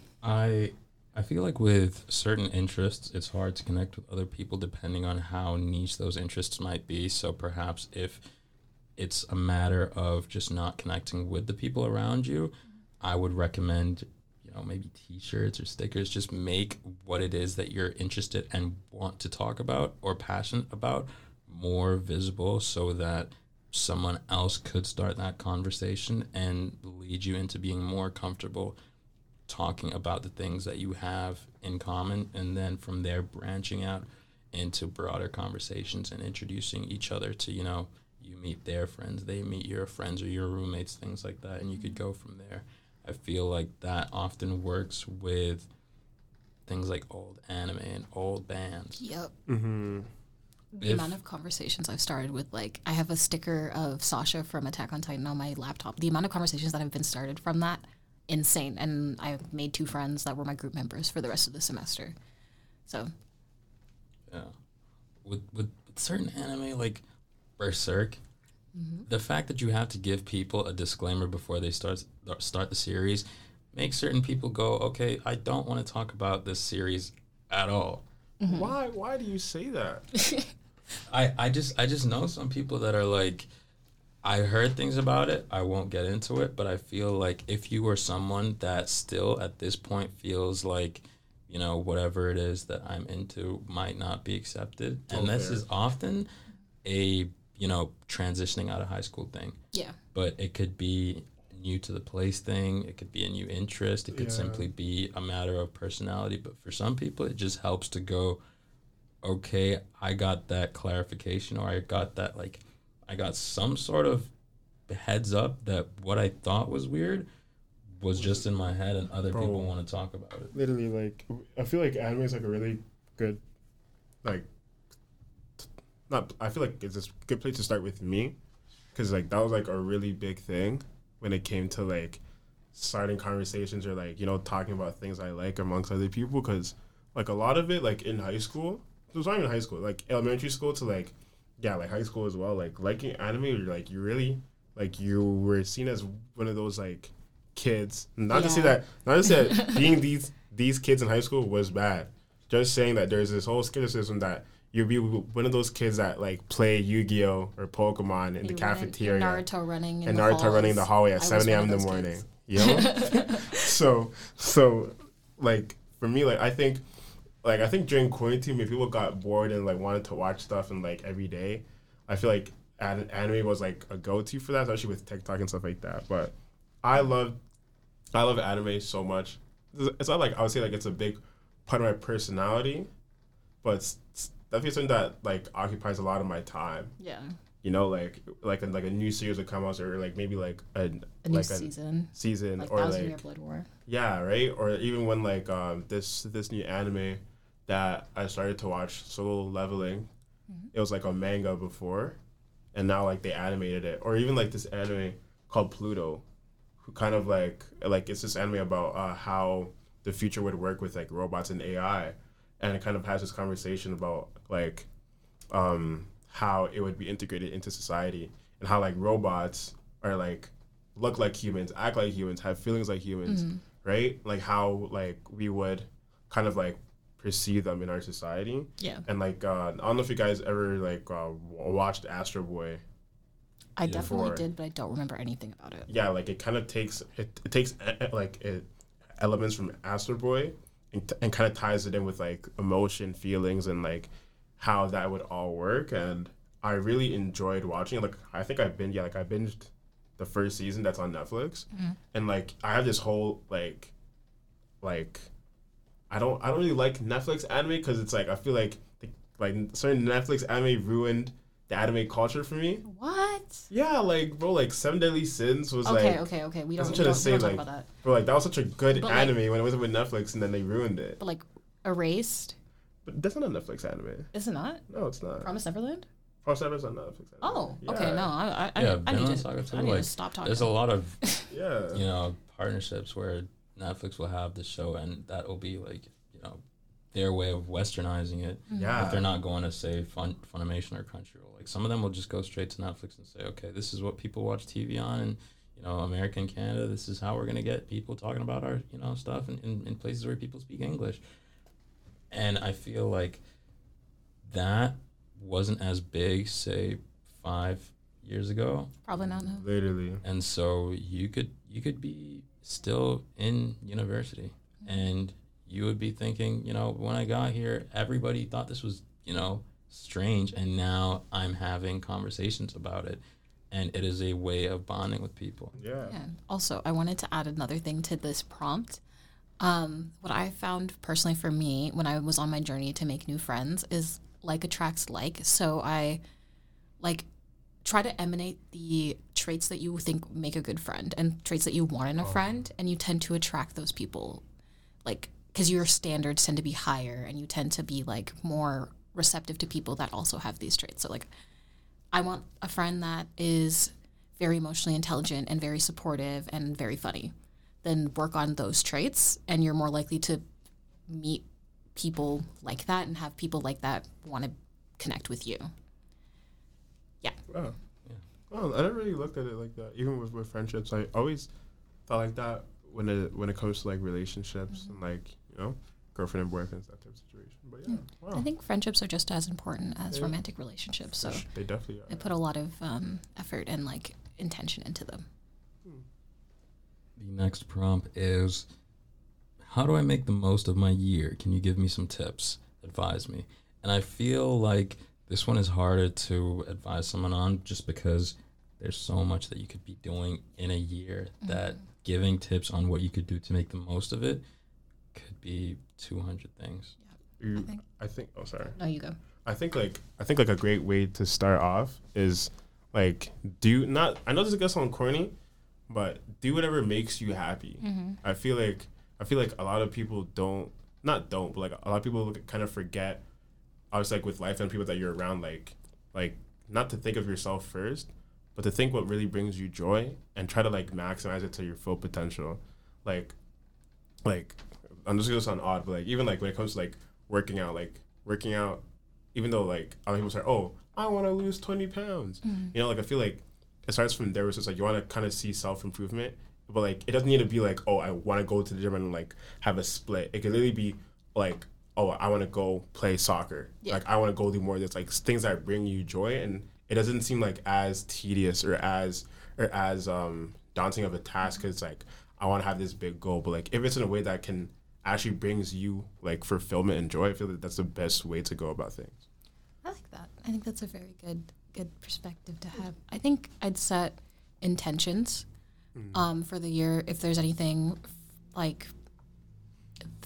[LAUGHS] I I feel like with certain interests, it's hard to connect with other people depending on how niche those interests might be. So perhaps if it's a matter of just not connecting with the people around you, I would recommend, you know, maybe t-shirts or stickers. Just make what it is that you're interested and want to talk about or passionate about more visible so that someone else could start that conversation and lead you into being more comfortable talking about the things that you have in common and then from there branching out into broader conversations and introducing each other to you know you meet their friends they meet your friends or your roommates things like that and you could go from there. I feel like that often works with things like old anime and old bands. Yep Mm-hmm. The If- amount of conversations I've started with, like, I have a sticker of Sasha from Attack on Titan on my laptop. The amount of conversations that have been started from that, insane. And I made two friends that were my group members for the rest of the semester. So, Yeah. With with certain anime like Berserk, mm-hmm. the fact that you have to give people a disclaimer before they start start the series makes certain people go, okay, I don't want to talk about this series at all. Mm-hmm. Why? Why do you say that? [LAUGHS] I, I just I just know some people that are like I heard things about it. I won't get into it, but I feel like if you are someone that still at this point feels like, you know, whatever it is that I'm into might not be accepted. And this is often a, you know, transitioning out of high school thing. yeah. But it could be new to the place thing, it could be a new interest, it could Yeah. simply be a matter of personality. But for some people it just helps to go, okay, I got that clarification or I got that like I got some sort of heads up that what I thought was weird was just in my head and other Bro. people want to talk about it. Literally, like I feel like anime is like a really good, like, not. I feel like it's a good place to start with me, because like that was like a really big thing when it came to like starting conversations or like you know talking about things I like amongst other people. Because like a lot of it, like in high school, it was not even high school, like elementary school to like yeah, like high school as well. Like liking anime, like you really like you were seen as one of those like kids. Not to say that, not to say that [LAUGHS] being these these kids in high school was bad. Just saying that there's this whole criticism that you'd be one of those kids that like play Yu-Gi-Oh or Pokemon in the You run cafeteria Naruto running in and the Naruto running the hallway at was 7 a.m. in the morning. kids. You know? [LAUGHS] [LAUGHS] so so like for me like I think like I think during quarantine when people got bored and like wanted to watch stuff and like every day, I feel like an- anime was like a go-to for that, especially with TikTok and stuff like that. But I love I love anime so much. It's not like I would say like it's a big part of my personality, but it's, it's definitely something that like occupies a lot of my time. Yeah. You know, like like a, like a new series would come out, or like maybe like a, A new like a season. season, Like or Thousand like Year Blood War. yeah, right. Or even when like um this this new anime that I started to watch, Solo Leveling, it was like a manga before, and now like they animated it. Or even like this anime called Pluto, who kind of like like it's this anime about uh, how the future would work with like robots and AI, and it kind of has this conversation about like um how it would be integrated into society and how like robots are like look like humans, act like humans, have feelings like humans, right? Like how like we would kind of like perceive them in our society. Yeah. And like uh, I don't know if you guys ever like uh, watched Astro Boy. I definitely did, but I don't remember anything about it. yeah, like it kind of takes it, it takes like it, elements from Astro Boy and, t- and kind of ties it in with like emotion, feelings, and like how that would all work. And I really enjoyed watching. it. Like I think I've been yeah, like I binged the first season that's on Netflix, and like I have this whole like like I don't I don't really like Netflix anime because it's like I feel like like certain Netflix anime ruined the anime culture for me. What? Yeah, like bro, like Seven Deadly Sins was Okay, like okay, okay. We don't, what we I'm don't, trying we to don't say, talk like- about that. bro, like that was such a good But, like- anime when it wasn't with Netflix and then they ruined it. But like, erased. But that's not a Netflix anime. Is it not? No, it's not. Promise Neverland? Promise Neverland's not Netflix. Anime. Oh, okay. No, I, I, Yeah, I, I need to, I need like, to stop talking. There's a lot of [LAUGHS] Yeah. you know partnerships where Netflix will have the show and that will be like you know their way of westernizing it. Mm-hmm. Yeah. If they're not going to say Fun, Funimation or Crunchyroll, like some of them will just go straight to Netflix and say, okay, this is what people watch TV on, and you know, America and Canada, this is how we're gonna get people talking about our you know stuff in, in, in places where people speak English. And I feel like that wasn't as big, say, five years ago, Probably not. No. Literally. and so you could you could be still in university and you would be thinking you know when i got here everybody thought this was you know strange and now i'm having conversations about it and it is a way of bonding with people Yeah. Yeah. Also, I wanted to add another thing to this prompt. Um, what I found personally for me when I was on my journey to make new friends is like attracts like. So I like try to emanate the traits that you think make a good friend and traits that you want in a oh. friend, and you tend to attract those people, like because your standards tend to be higher, and you tend to be like more receptive to people that also have these traits. So like I want a friend that is very emotionally intelligent and very supportive and very funny. Then work on those traits, and you're more likely to meet people like that and have people like that want to connect with you. Wow. Yeah. Well, I never really looked at it like that. Even with, with friendships, I always thought like that when it when it comes to like relationships mm-hmm. and like you know girlfriend and boyfriend that type of situation. But yeah, hmm. wow, I think friendships are just as important as Yeah. romantic relationships. So they definitely are. I put a lot of um, effort and like intention into them. Hmm. the next prompt is how do i make the most of my year can you give me some tips advise me and i feel like this one is harder to advise someone on just because there's so much that you could be doing in a year mm-hmm. that giving tips on what you could do to make the most of it could be 200 things You- I mm, think- I think. Oh, sorry. No, you go. I think like I think like a great way to start off is like do not. I know this is gonna sound corny, but do whatever makes you happy. Mm-hmm. I feel like I feel like a lot of people don't not don't but like a lot of people kind of forget. Obviously, like with life and people that you're around, like like not to think of yourself first, but to think what really brings you joy and try to like maximize it to your full potential. Like like I'm just gonna sound odd, but like even like when it comes to like working out, like working out, even though like other people say, "Oh, I want to lose 20 pounds," mm-hmm. you know, like I feel like it starts from there. Where it's like you want to kind of see self improvement, but like it doesn't need to be like, "Oh, I want to go to the gym and like have a split." It could literally be like, "Oh, I want to go play soccer." Yeah. Like I want to go do more of this, like things that bring you joy, and it doesn't seem like as tedious or as or as um daunting of a task. Cause it's like I want to have this big goal, but like if it's in a way that can actually brings you like fulfillment and joy, I feel like that's the best way to go about things. I like that. I think that's a very good good perspective to have. I think I'd set intentions um, for the year if there's anything like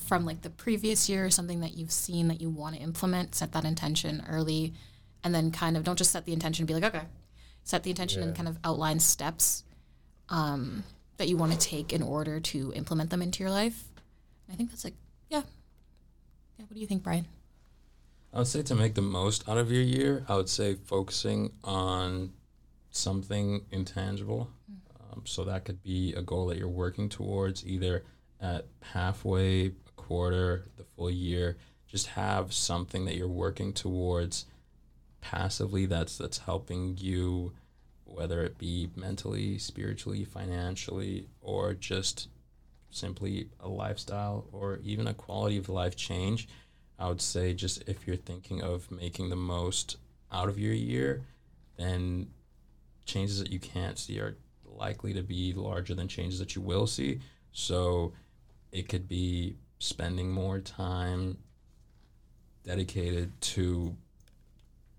from like the previous year, something that you've seen that you want to implement, set that intention early, and then kind of don't just set the intention and be like, okay, set the intention and kind of outline steps um, that you want to take in order to implement them into your life. I think that's like, yeah. Yeah. What do you think, Brian? I would say to make the most out of your year, I would say focusing on something intangible. Um, so that could be a goal that you're working towards, either at halfway, quarter, the full year. Just have something that you're working towards passively. That's that's helping you, whether it be mentally, spiritually, financially, or just simply a lifestyle or even a quality of life change. I would say just if you're thinking of making the most out of your year, then changes that you can't see are likely to be larger than changes that you will see. So it could be spending more time dedicated to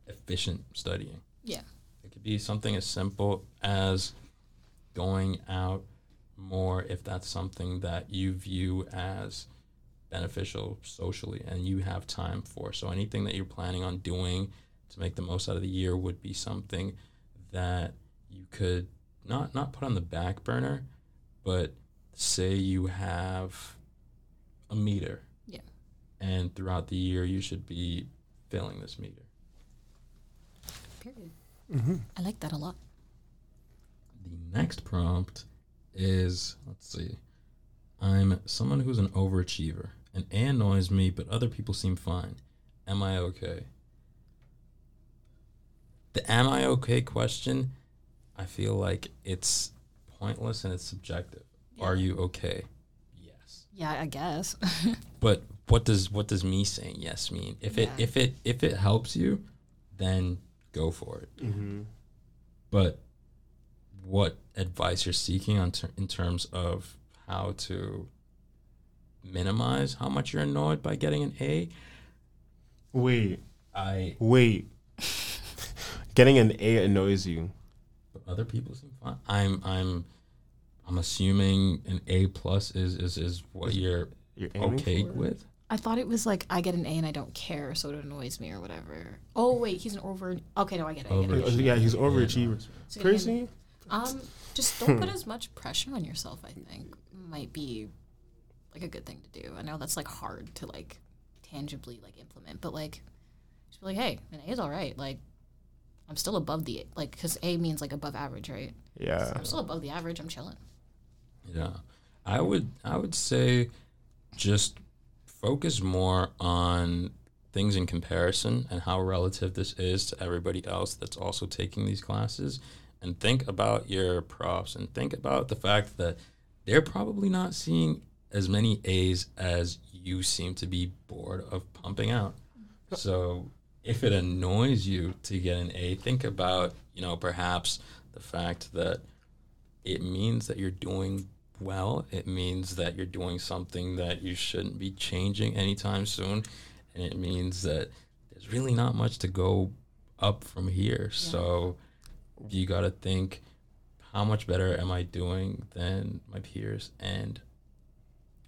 efficient studying. Yeah. It could be something as simple as going out more if that's something that you view as beneficial socially and you have time for. So anything that you're planning on doing to make the most out of the year would be something that you could not not put on the back burner, but say you have a meter. Yeah. And throughout the year you should be filling this meter. Period. Mm-hmm. I like that a lot. The next prompt is let's see. I'm someone who's an overachiever. An A annoys me, but other people seem fine. Am I okay? The am I okay question, I feel like it's pointless and it's subjective. Are you okay? Yes. Yeah, I guess. [LAUGHS] But what does what does me saying yes mean? If it Yeah. if it if it helps you, then go for it. Mm-hmm. but what advice you're seeking on ter- in terms of how to minimize how much you're annoyed by getting an A. Wait, I wait. [LAUGHS] Getting an A annoys you. but other people seem fine. I'm I'm I'm assuming an A plus is is is what you're You're okay for with. I thought it was like I get an A and I don't care, so it annoys me or whatever. Oh wait, he's an over. Okay, no, I get it. I get it. Yeah, he's overachiever. So getting an- Personally, Um, just don't put as much pressure on yourself. I think might be like a good thing to do. I know that's like hard to like tangibly like implement, but like just be like, hey, an A is all right. Like I'm still above the like because A means like above average, right? yeah. I'm still above the average. I'm chilling. Yeah. I would I would say just focus more on things in comparison and how relative this is to everybody else that's also taking these classes and think about your profs and think about the fact that they're probably not seeing as many A's as you seem to be bored of pumping out. So if it annoys you to get an A, think about, you know, perhaps the fact that it means that you're doing well. It means that you're doing something that you shouldn't be changing anytime soon. And it means that there's really not much to go up from here. So you got to think how much better am I doing than my peers? And,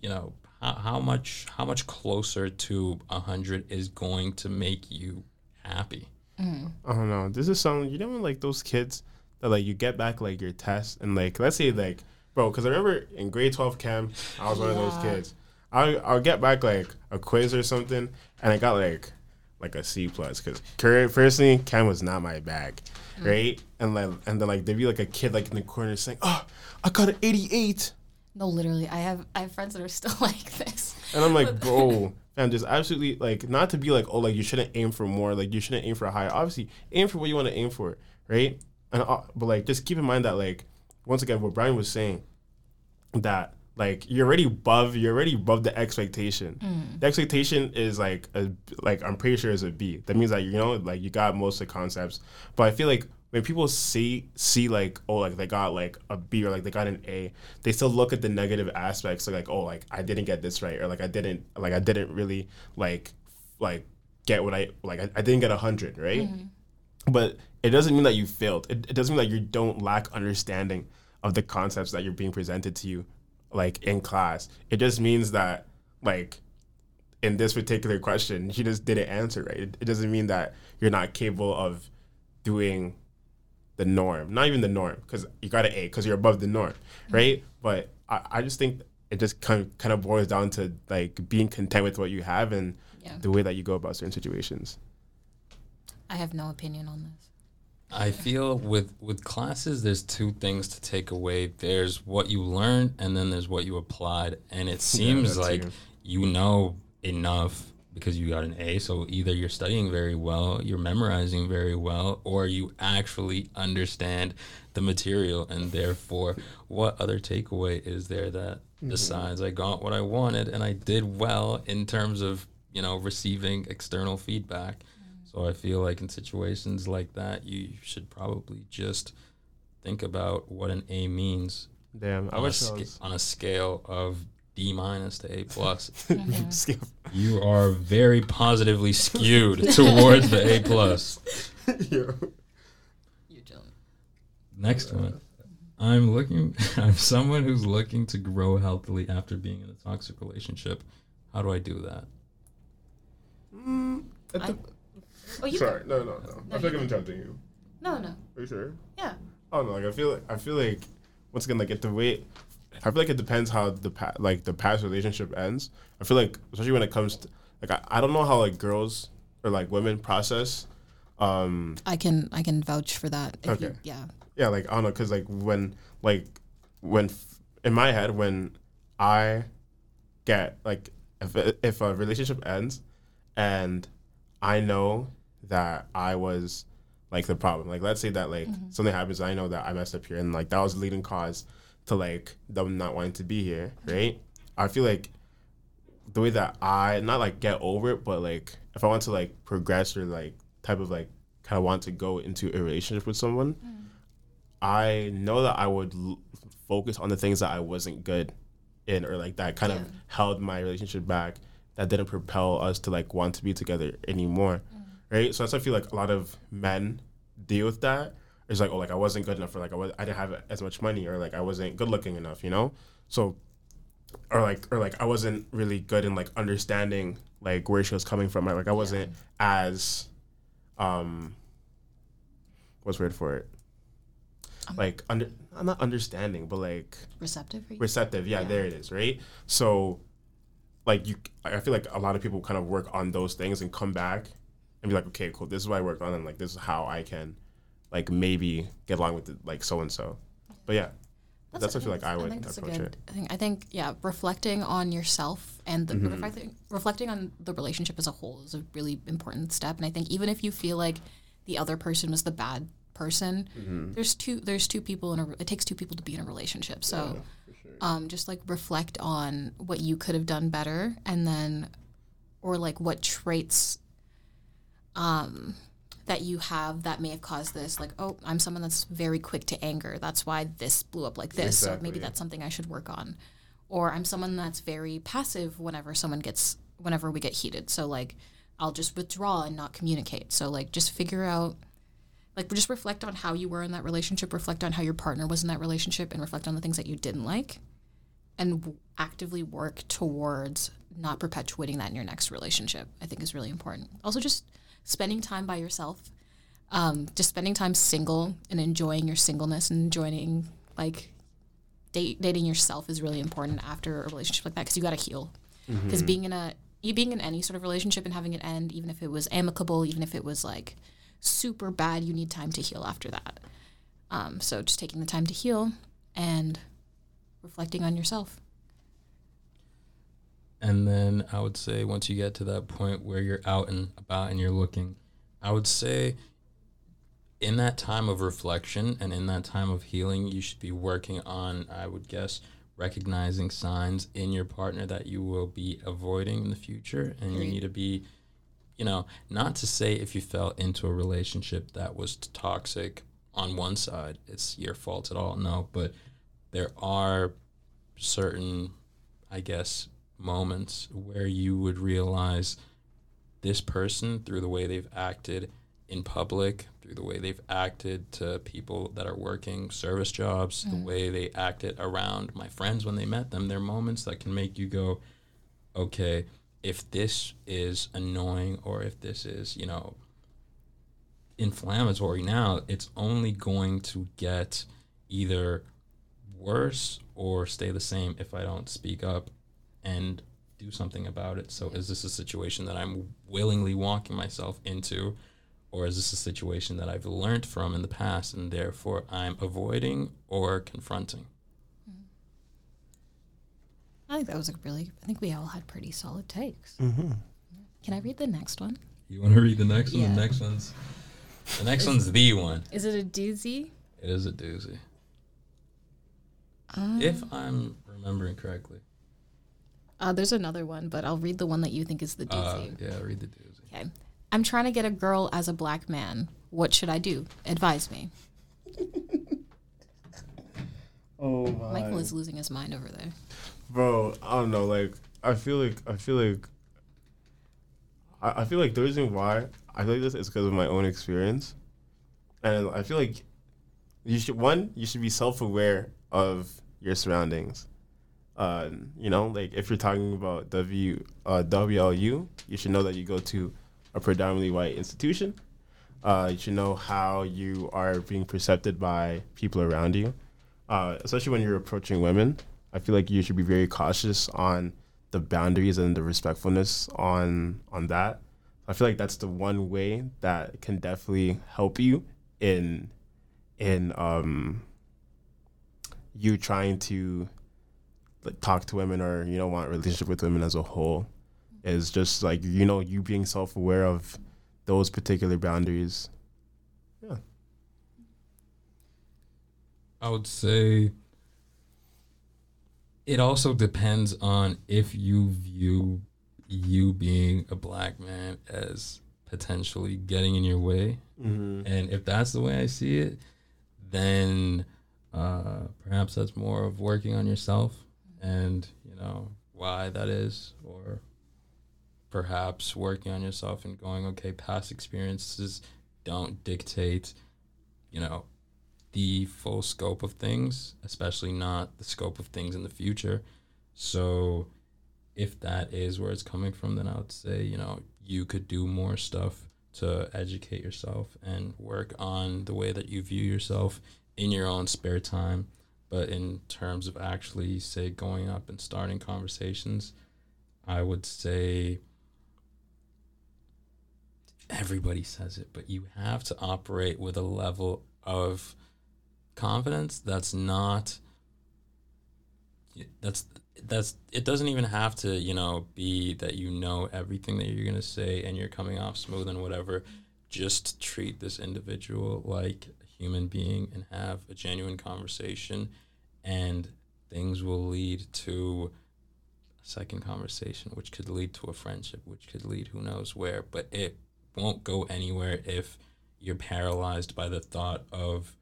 you know, how, how much how much closer to 100 is going to make you happy? Mm. I don't know. This is something you know when like those kids that like you get back like your test and like let's say like bro, because I remember in grade twelve chem I was one of those kids. I I'll get back like a quiz or something and I got like like a C plus because personally chem was not my bag, right? And like and then like there'd be like a kid like in the corner saying, "Oh, I got an eighty eight. No, literally, I have I have friends that are still [LAUGHS] like this. And I'm like, [LAUGHS] bro, fam, just absolutely like not to be like, oh, like you shouldn't aim for more, like you shouldn't aim for a higher. Obviously, aim for what you want to aim for, right? And uh, but like, just keep in mind that like, once again, what Brian was saying, that like you're already above, you're already above the expectation. Mm. The expectation is like a like I'm pretty sure is a B. That means that you know like you got most of the concepts. But I feel like when people see see like oh like they got like a B or like they got an A, they still look at the negative aspects so like oh like I didn't get this right or like I didn't like I didn't really like like get what I like I, I didn't get a hundred right. Mm-hmm. But it doesn't mean that you failed. It, it doesn't mean that you don't lack understanding of the concepts that you're being presented to you like in class. It just means that like in this particular question, you just didn't answer right. It, it doesn't mean that you're not capable of doing the norm. Not even the norm, because you got an A, because you're above the norm, mm-hmm. right? But I, I just think it just kind of, kind of boils down to like being content with what you have and Yeah, the way that you go about certain situations. I have no opinion on this. I feel with with classes, there's two things to take away. There's what you learned, and then there's what you applied. And it [LAUGHS] seems that like you know enough because you got an A. So either you're studying very well, you're memorizing very well, or you actually understand the material. And therefore, what other takeaway is there that mm-hmm. besides I got what I wanted and I did well in terms of you know receiving external feedback? So I feel like in situations like that, you should probably just think about what an A means Damn, I on a, wish I sca- was. on a scale of D minus to A plus. [LAUGHS] Skip. you are very positively skewed [LAUGHS] towards the A plus. [LAUGHS] Yo. You're chilling. Next one. I'm looking. I'm someone who's looking to grow healthily after being in a toxic relationship. How do I do that? Mm, I- the- Oh, you sorry, no, no, no. No, I feel like you I'm interrupting you. No, no. Are you sure? Yeah. Oh no, like I feel like I feel like once again like if the way I feel like it depends how the pa- like the past relationship ends. I feel like especially when it comes to like I, I don't know how like girls or like women process um I can I can vouch for that. If You, Okay. yeah. yeah like I don't know cuz like when like when f- in my head when I get like if if a relationship ends and I know that I was like the problem. Like let's say that like mm-hmm. something happens, I know that I messed up here, and like that was the leading cause to like them not wanting to be here, mm-hmm. right? I feel like the way that I not like get over it, but like if I want to like progress or like type of like kind of want to go into a relationship with someone, mm. I know that I would l- focus on the things that I wasn't good in or like that kind Yeah. of held my relationship back that didn't propel us to like want to be together anymore right? So that's why i feel like a lot of men deal with that. It's like oh like i wasn't good enough or like i, was, I didn't have as much money or like i wasn't good looking enough you know? So or like or like i wasn't really good in like understanding like where she was coming from like i wasn't as um what's the word for it? Like under i'm not understanding but like Receptive. Receptive. Yeah, Yeah. there it is right? So like you i feel like a lot of people kind of work on those things and come back and be like okay cool this is what i worked on and like this is how i can like maybe get along with it, like so and so but yeah that's, what i feel like i would think approach good, it I think I think yeah, reflecting on yourself and the Mm-hmm. reflecting reflecting on the relationship as a whole is a really important step. And I think even if you feel like the other person was the bad person, Mm-hmm. there's two there's two people in a it takes two people to be in a relationship. So um, just like reflect on what you could have done better, and then or like what traits um that you have that may have caused this like oh i'm someone that's very quick to anger. That's why this blew up like this. So maybe that's something i should work on. Or i'm someone that's very passive whenever someone gets whenever we get heated. So like i'll just withdraw and not communicate. So like just figure out like just reflect on how you were in that relationship reflect on how your partner was in that relationship and reflect on the things that you didn't like and w- actively work towards not perpetuating that in your next relationship i think is really important. Also just spending time by yourself um, just spending time single and enjoying your singleness and enjoying like date, dating yourself is really important after a relationship like that because you got to heal because being in a you being in any sort of relationship and having it end even if it was amicable even if it was like super bad you need time to heal after that. Um, so just taking the time to heal and reflecting on yourself And then I would say once you get to that point where you're out and about and you're looking, I would say in that time of reflection and in that time of healing, you should be working on, I would guess, recognizing signs in your partner that you will be avoiding in the future. And you need to be, you know, not to say if you fell into a relationship that was toxic on one side, it's your fault at all. No, but there are certain, I guess, moments where you would realize this person through the way they've acted in public, through the way they've acted to people that are working service jobs, the mm. way they acted around my friends when they met them. There are moments that can make you go, okay, if this is annoying or if this is, you know, inflammatory now, it's only going to get either worse or stay the same if I don't speak up and do something about it. So is this a situation that I'm willingly walking myself into or is this a situation that I've learned from in the past and therefore I'm avoiding or confronting? i think that was a really i think we all had pretty solid takes Mm-hmm. can i read the next one You want to read the next one? Yeah. The next one's the next one's the one. is it a doozy It is a doozy. um, If I'm remembering correctly. Uh, there's another one but i'll read the one that you think is the Uh, doozy yeah, read the doozy. okay i'm trying to get a girl as a black man what should i do advise me [LAUGHS] Oh my. Michael is losing his mind over there. Bro, I don't know. Like, I feel like I feel like I, I feel like the reason why I feel like this is because of my own experience, and I feel like you should one you should be self aware of your surroundings. Uh, you know, like if you're talking about W uh, WLU, you should know that you go to a predominantly white institution. Uh, you should know how you are being perceived by people around you, uh, especially when you're approaching women. I feel like you should be very cautious on the boundaries and the respectfulness on on that. I feel like that's the one way that can definitely help you in in um you trying to like, talk to women or you know want a relationship with women as a whole is just like you know you being self aware of those particular boundaries. Yeah. I would say it also depends on if you view you being a black man as potentially getting in your way. Mm-hmm. And if that's the way I see it, then uh, perhaps that's more of working on yourself and, you know, why that is, or perhaps working on yourself and going, okay, past experiences don't dictate, you know, the full scope of things, especially not the scope of things in the future. So, if that is where it's coming from, then I would say, you know, you could do more stuff to educate yourself and work on the way that you view yourself in your own spare time. But in terms of actually, say, going up and starting conversations, I would say everybody says it, but you have to operate with a level of confidence that's not that's that's it doesn't even have to you know be that you know everything that you're going to say and you're coming off smooth and whatever. Just treat this individual like human being and have a genuine conversation and things will lead to a second conversation which could lead to a friendship which could lead who knows where. But it won't go anywhere if you're paralyzed by the thought of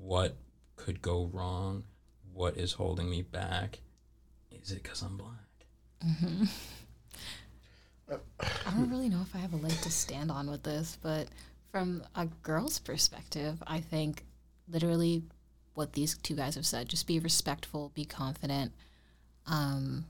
what could go wrong what is holding me back. Is it because i'm black? Mm-hmm. Uh, I don't really know if I have a leg to stand on with this, but from a girl's perspective, I think literally what these two guys have said just be respectful, be confident, um,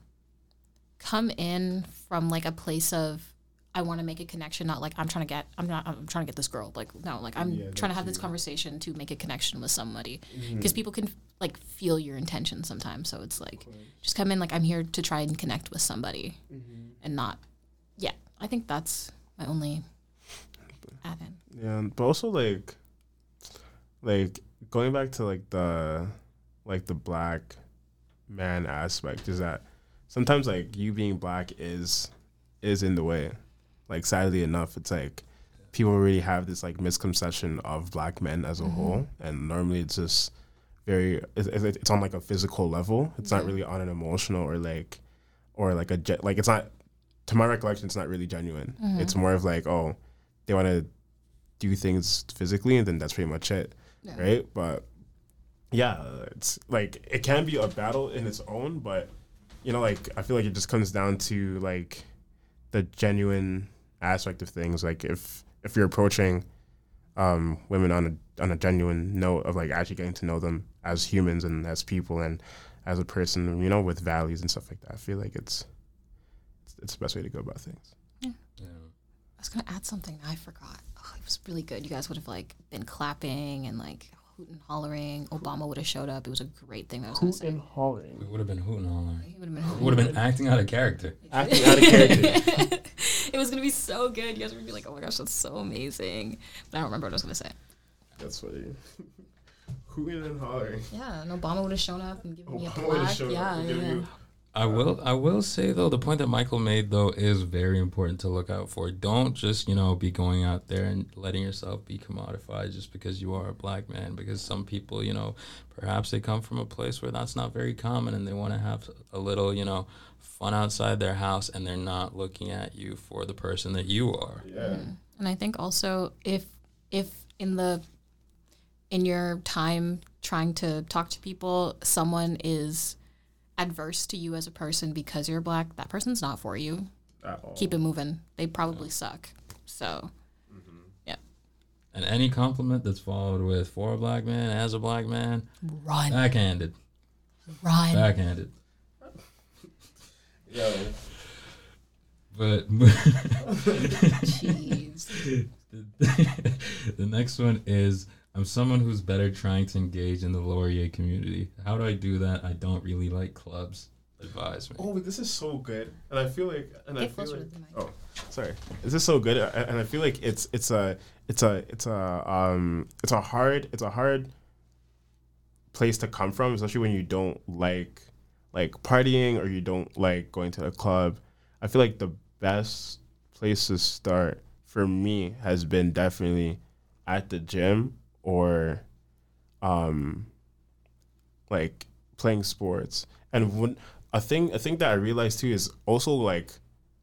come in from like a place of I want to make a connection, not like I'm trying to get I'm not I'm trying to get this girl. Like no, like I'm Yeah, trying to have this conversation to make a connection with somebody Mm-hmm. because people can like feel your intention sometimes. So it's like just come in like I'm here to try and connect with somebody and not yeah. I think that's my only in. Yeah, but also like, like going back to like the, like the black man aspect is that sometimes like you being black is, is in the way. Like sadly enough, it's like people really have this like misconception of black men as a mm-hmm. whole, and normally it's just very it's, it's on like a physical level. It's not really on an emotional or like, or like a ge- like it's not. To my recollection, it's not really genuine. Mm-hmm. It's more of like, oh, they want to do things physically, and then that's pretty much it, Yeah. right? But yeah, it's like it can be a battle in its own, but you know, like I feel like it just comes down to like the genuine aspect of things. Like if if you're approaching um, women on a on a genuine note of like actually getting to know them as humans and as people and as a person, you know, with values and stuff like that. I feel like it's it's, it's the best way to go about things. yeah. I was gonna add something I forgot. Oh, it was really good. You guys would have like been clapping and like hooting, hollering. Obama would have showed up. It was a great thing. That I was gonna say. hollering. we would have been hooting all night He would have been. we would have been acting out of character [LAUGHS] Acting out of character. [LAUGHS] it was gonna be so good. You guys would be like, "Oh my gosh, that's so amazing!" But I don't remember what I was gonna say. That's funny. [LAUGHS] Hooting and hollering. Yeah, and Obama would have shown up and given me a Obama plaque. shown up Yeah, and yeah. You- I will I will say though the point that Michael made though is very important to look out for. Don't just, you know, be going out there and letting yourself be commodified just because you are a black man because some people, you know, perhaps they come from a place where that's not very common and they want to have a little, you know, fun outside their house and they're not looking at you for the person that you are. Yeah. Mm-hmm. And I think also if if in the in your time trying to talk to people, someone is adverse to you as a person because you're black, that person's not for you. At all. Keep it moving. They probably suck. So, mm-hmm. yeah. And any compliment that's followed with for a black man, as a black man, run, backhanded, run. backhanded. Yo. But [LAUGHS] Jeez. [LAUGHS] the next one is I'm someone who's better trying to engage in the Laurier community. How do I do that? I don't really like clubs. Advise me. Oh, this is so good, and I feel like, and I feel like, to the mic. oh, sorry, this is so good, and I feel like it's it's a it's a it's a um it's a hard it's a hard place to come from, especially when you don't like like partying or you don't like going to a club. I feel like the best place to start for me has been definitely at the gym or um like playing sports. And when a thing a thing that I realized too is also like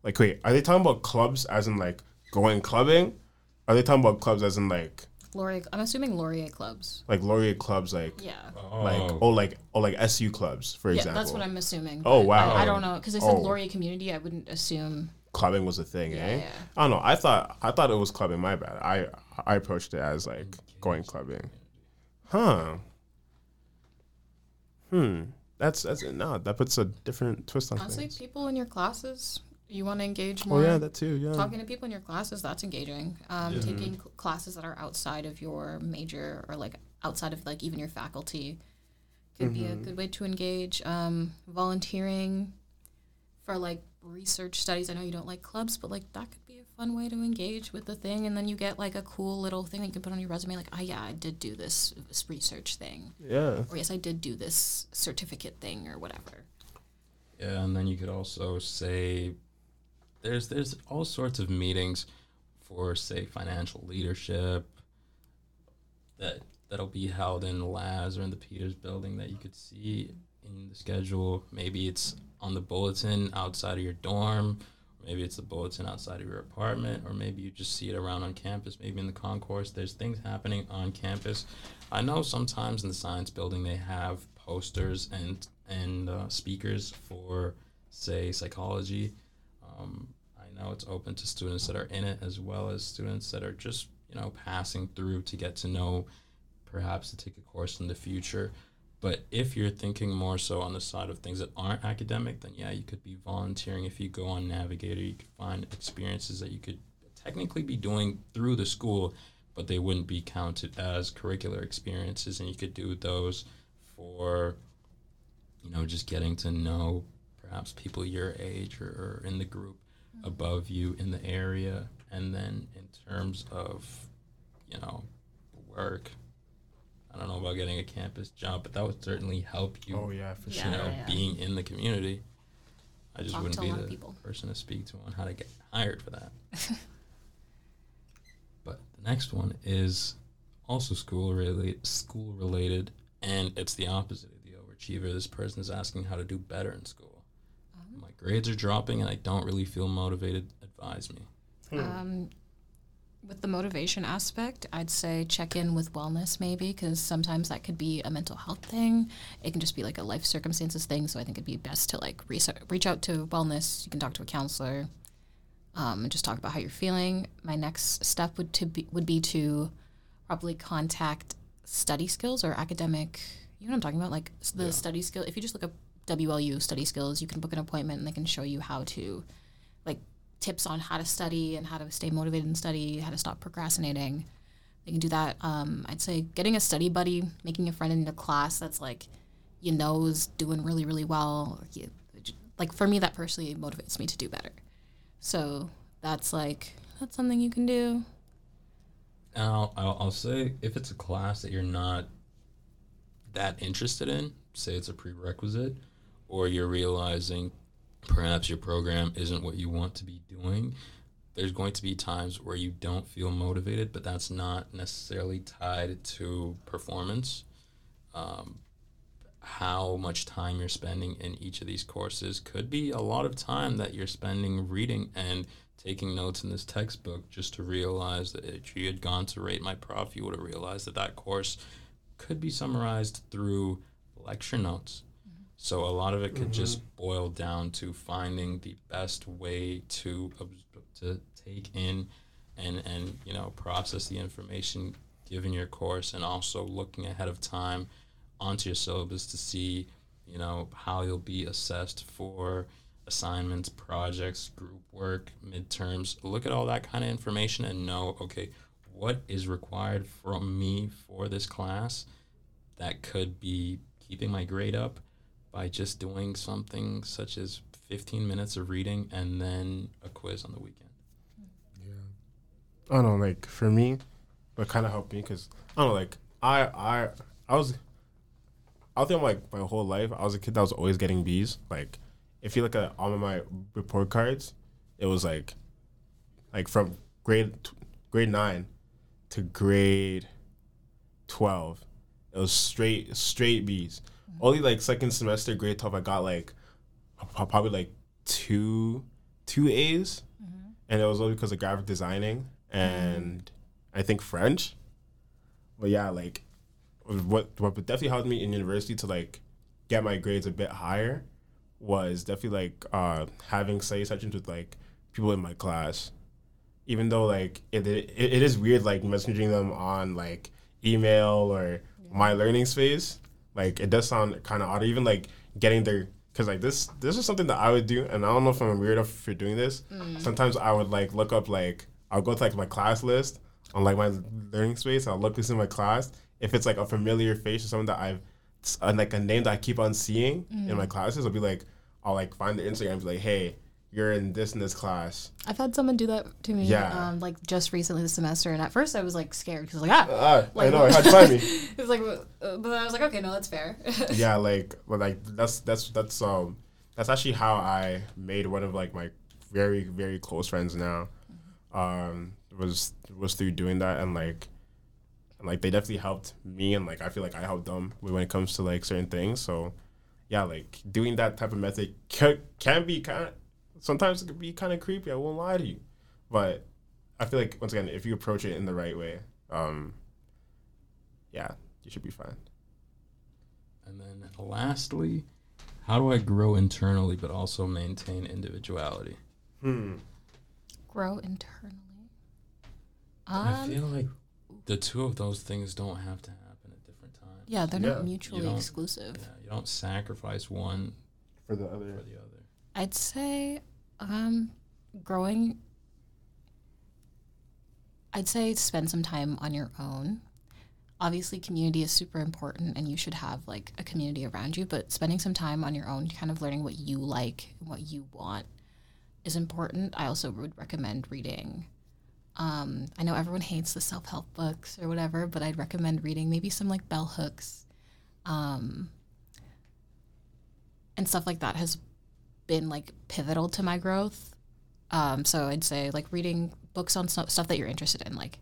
like wait, are they talking about clubs as in like going clubbing? Are they talking about clubs as in like Laurier, I'm assuming Laurier clubs. like Laurier clubs like Yeah. Oh, like oh like oh like SU clubs for Yeah, example? that's what I'm assuming. Oh, wow. I, I don't know because they said Oh. Laurier community. I wouldn't assume. clubbing was a thing, Yeah, eh? yeah. I don't know. I thought I thought it was clubbing. My bad. I I approached it as like going clubbing. Huh. Hmm. That's that's no. That puts a different twist on Honestly, things. people in your classes, you want to engage more. Oh yeah, that too. Yeah. Talking to people in your classes, that's engaging. Um, Taking cl- classes that are outside of your major or like outside of like even your faculty could be a good way to engage. Um, volunteering for like research studies. I know you don't like clubs, but like that could fun way to engage with the thing, and then you get like a cool little thing that you can put on your resume. Like, oh yeah, I did do this, this research thing, Yeah. or yes, I did do this certificate thing, or whatever. Yeah, and then you could also say there's there's all sorts of meetings for say financial leadership that that'll be held in Laz or in the Peters building that you could see in the schedule. Maybe it's on the bulletin outside of your dorm, maybe it's the bulletin outside of your apartment, or maybe you just see it around on campus, maybe in the concourse. There's things happening on campus. I know sometimes in the science building they have posters and and uh, speakers for say psychology. Um, I know it's open to students that are in it as well as students that are just you know passing through to get to know, perhaps to take a course in the future. But if you're thinking more so on the side of things that aren't academic, then yeah, you could be volunteering. If you go on Navigator, you could find experiences that you could technically be doing through the school, but they wouldn't be counted as curricular experiences, and you could do those for, you know, just getting to know perhaps people your age or, or in the group mm-hmm. above you in the area, and then in terms of, you know, work. I don't know about getting a campus job, but that would certainly help you Oh yeah, for Yeah. you sure. know, yeah. being in the community. I just Talk wouldn't be the people. person to speak to on how to get hired for that. [LAUGHS] but the next one is also school related, school related, and it's the opposite of the overachiever. This person is asking how to do better in school. Uh-huh. My grades are dropping, and I don't really feel motivated. Advise me. Um, with the motivation aspect, I'd say check in with wellness maybe because sometimes that could be a mental health thing. It can just be like a life circumstances thing. So I think it'd be best to like reach, reach out to wellness. You can talk to a counselor um, and just talk about how you're feeling. My next step would to be would be to probably contact study skills or academic. You know what I'm talking about? Like the study skill. If you just look up WLU study skills, you can book an appointment and they can show you how to like tips on how to study and how to stay motivated and study, how to stop procrastinating. They can do that. Um, I'd say getting a study buddy, making a friend in your class that's like you know is doing really really well. Like for me, that personally motivates me to do better. So that's like that's something you can do. I'll, I'll say if it's a class that you're not that interested in, say it's a prerequisite, or you're realizing perhaps your program isn't what you want to be doing, there's going to be times where you don't feel motivated, but that's not necessarily tied to performance. Um, how much time you're spending in each of these courses could be a lot of time that you're spending reading and taking notes in this textbook just to realize that if you had gone to rate my prof you would have realized that that course could be summarized through lecture notes so a lot of it could just mm-hmm. boil down to finding the best way to to take in and and you know process the information given your course and also looking ahead of time onto your syllabus to see you know how you'll be assessed for assignments projects group work midterms. Look at all that kind of information and know okay what is required from me for this class that could be keeping my grade up by just doing something such as 15 minutes of reading and then a quiz on the weekend Yeah. I don't know, like for me, what kind of helped me because I don't know, like I I I was I think like my whole life I was a kid that was always getting B's. Like if you look at all of my report cards, it was like like from grade grade nine to grade twelve, it was straight straight B's. Only like second semester grade twelve, I got like probably like two two A's, and it was only because of graphic designing and I think French. But yeah, like what what definitely helped me in university to like get my grades a bit higher was definitely like uh, having study sessions with like people in my class. Even though like it it, it is weird like messaging them on like email or my learning space, like it does sound kind of odd. Even like getting there, because like this this is something that I would do, and I don't know if I'm weird for doing this. Sometimes I would like look up like I'll go to like my class list on like my learning space. I'll look this in my class. If it's like a familiar face or something that I've uh, like a name that I keep on seeing in my classes, I'll be like, I'll like find the Instagram and be like, hey, you're in this and this class. I've had someone do that to me, Yeah. um, like just recently this semester, and at first I was like scared because like ah, Ah, I know. How'd you find me? [LAUGHS] it was like, uh, but I was like, okay, no, that's fair. [LAUGHS] yeah, like, but like that's that's that's um that's actually how I made one of like my very very close friends now. Um, was was through doing that and like, and like they definitely helped me and like I feel like I helped them when it comes to like certain things. So, yeah, like doing that type of method can can be kind of sometimes it can be kind of creepy. I won't lie to you, but I feel like once again if you approach it in the right way, um, yeah, you should be fine. And then lastly, how do I grow internally but also maintain individuality? Hmm. Grow internally. I Um, feel like the two of those things don't have to happen at different times. yeah, they're Yeah. not mutually exclusive. Yeah, you don't sacrifice one For the other. for the other. I'd say um, growing. I'd say spend some time on your own. Obviously, community is super important, and you should have like a community around you. But spending some time on your own, kind of learning what you like and what you want, is important. I also would recommend reading. Um, I know everyone hates the self help books or whatever, but I'd recommend reading maybe some like bell hooks, um, and stuff like that has been like pivotal to my growth. Um, so I'd say like reading books on stuff stuff that you're interested in. Like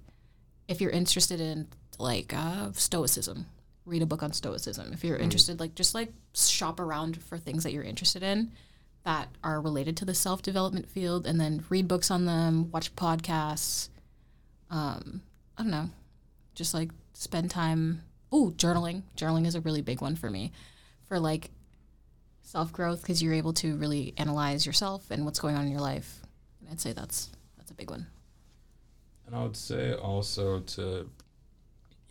if you're interested in like uh, stoicism, read a book on stoicism. If you're interested, like just like shop around for things that you're interested in that are related to the self development field, and then read books on them, watch podcasts. Um, I don't know, just like spend time. Ooh, journaling. Journaling is a really big one for me, for like self growth because you're able to really analyze yourself and what's going on in your life. And I'd say that's that's a big one. And I would say also to,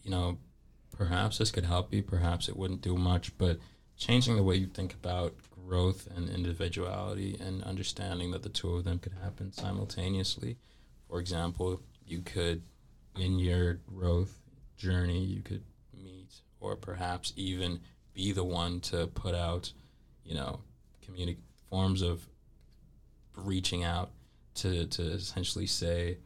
you know, perhaps this could help you, perhaps it wouldn't do much, but changing the way you think about growth and individuality and understanding that the two of them could happen simultaneously. For example, you could, in your growth journey, you could meet or perhaps even be the one to put out, you know, communi- forms of reaching out to, to essentially say,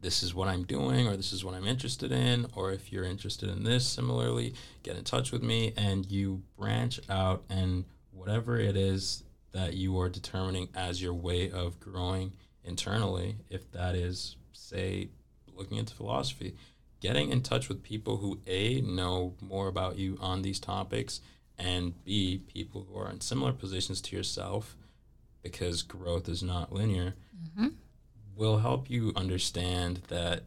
this is what I'm doing, or this is what I'm interested in, or if you're interested in this similarly, get in touch with me and you branch out and whatever it is that you are determining as your way of growing internally, if that is, say, looking into philosophy, getting in touch with people who a know more about you on these topics and b people who are in similar positions to yourself because growth is not linear Mm-hmm. will help you understand that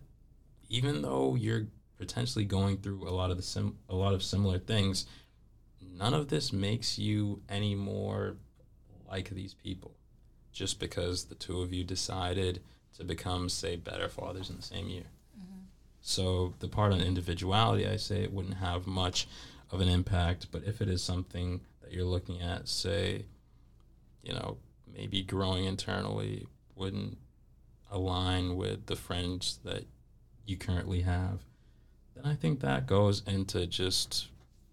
even though you're potentially going through a lot of the sim- a lot of similar things none of this makes you any more like these people just because the two of you decided to become say better fathers in the same year so the part on individuality i say it wouldn't have much of an impact but if it is something that you're looking at say you know maybe growing internally wouldn't align with the friends that you currently have, then I think that goes into just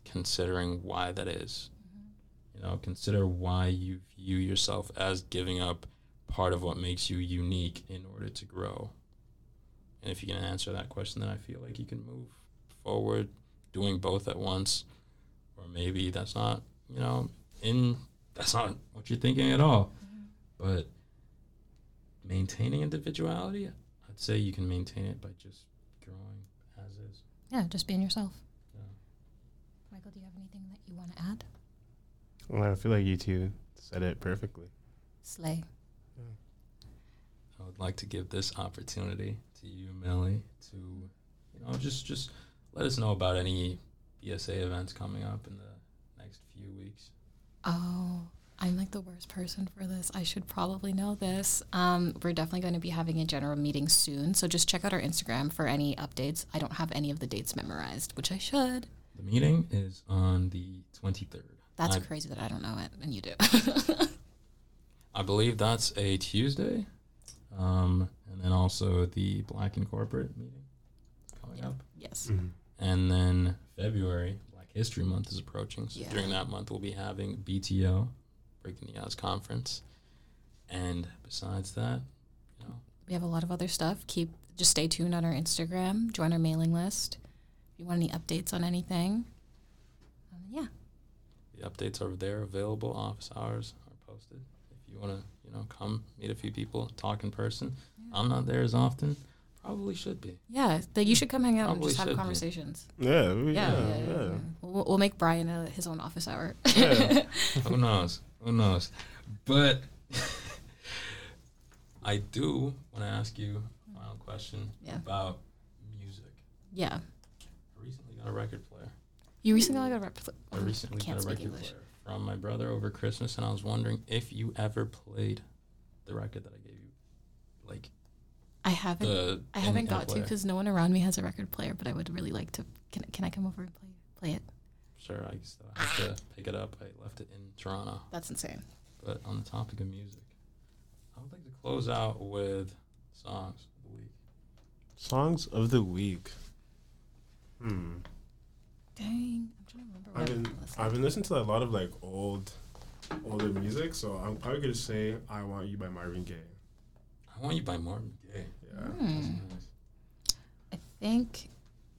considering why that is. Mm-hmm. You know, consider why you view yourself as giving up part of what makes you unique in order to grow. And if you can answer that question, then I feel like you can move forward doing both at once. Or maybe that's not, you know, in that's not what you're thinking at all. Mm-hmm. But maintaining individuality, I'd say you can maintain it by just growing as is. Yeah, just being yourself. Yeah. Michael, do you have anything that you want to add? Well, I feel like you two said it perfectly. Slay. Yeah. I would like to give this opportunity to you, Millie, to you know just just let us know about any BSA events coming up in the next few weeks. Oh, I'm like the worst person for this. I should probably know this. Um, we're definitely going to be having a general meeting soon, so just check out our Instagram for any updates. I don't have any of the dates memorized, which I should. The meeting is on the 23rd. That's I, crazy that I don't know it, and you do. [LAUGHS] I believe that's a Tuesday. Um, and then also the Black and Corporate meeting coming Yeah. up. yes. Mm-hmm. And then February, Black History Month is approaching. So Yeah. during that month, we'll be having BTO, Breaking the Odds Conference. And besides that, you know, We have a lot of other stuff. Keep just stay tuned on our Instagram. Join our mailing list. If you want any updates on anything, um, yeah. the updates are there available. Office hours are posted. If you want to, you know, come meet a few people, talk in person. I'm not there as often. Probably should be. Yeah, that you should come hang out and just have conversations. Yeah, we- Yeah, yeah, yeah, yeah. yeah. We'll, we'll make Brian a, his own office hour. Yeah. Who knows? Who knows? But [LAUGHS] I do want to ask you a final question Yeah. about music. yeah. I recently got a record player. You recently got a record player. I recently can't got a record English. player from my brother over Christmas, and I was wondering if you ever played the record that I gave you, like I haven't. the. I haven't got to player. because no one around me has a record player. But I would really like to. Can Can I come over and play play it? Sure, I still have to pick it up. I left it in Toronto. That's insane. But on the topic of music, I would like to close out with songs of the week. Songs of the week. Hmm. Dang, I'm trying to remember. What I've been listening. I've been listening to a lot of like old, older music, so I'm probably gonna say "I Want You" by Marvin Gaye. I want you by Marvin Gaye. Yeah. Hmm. Nice. I think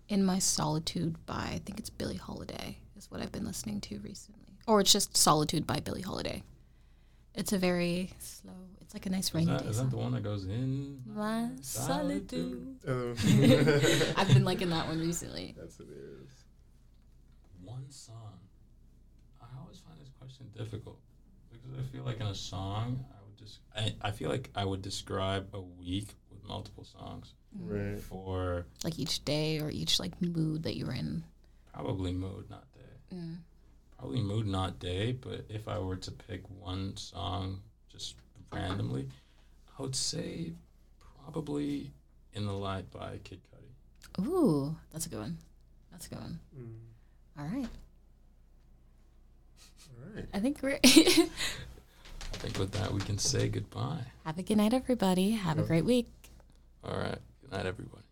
"In My Solitude" by I think it's Billie Holiday is what I've been listening to recently, or it's just "Solitude" by Billie Holiday. It's a very slow. It's like a nice Is rainy that, day is that song. the one that goes in My solitude. Um, [LAUGHS] I've been liking that one recently. [LAUGHS] That's what it is. One song. I always find this question difficult because I feel like in a song, I would just. I, I feel like I would describe a week with multiple songs Right. for Like each day or each like mood that you're in. probably mood, not day. Mm. Probably mood, not day. But if I were to pick one song just randomly, I would say probably "In the Light" by Kid Cudi. Ooh, that's a good one. That's a good one. Mm. All right. All right. I think we're. [LAUGHS] I think with that we can say goodbye. Have a good night, everybody. Have a great week. All right. Good night, everybody.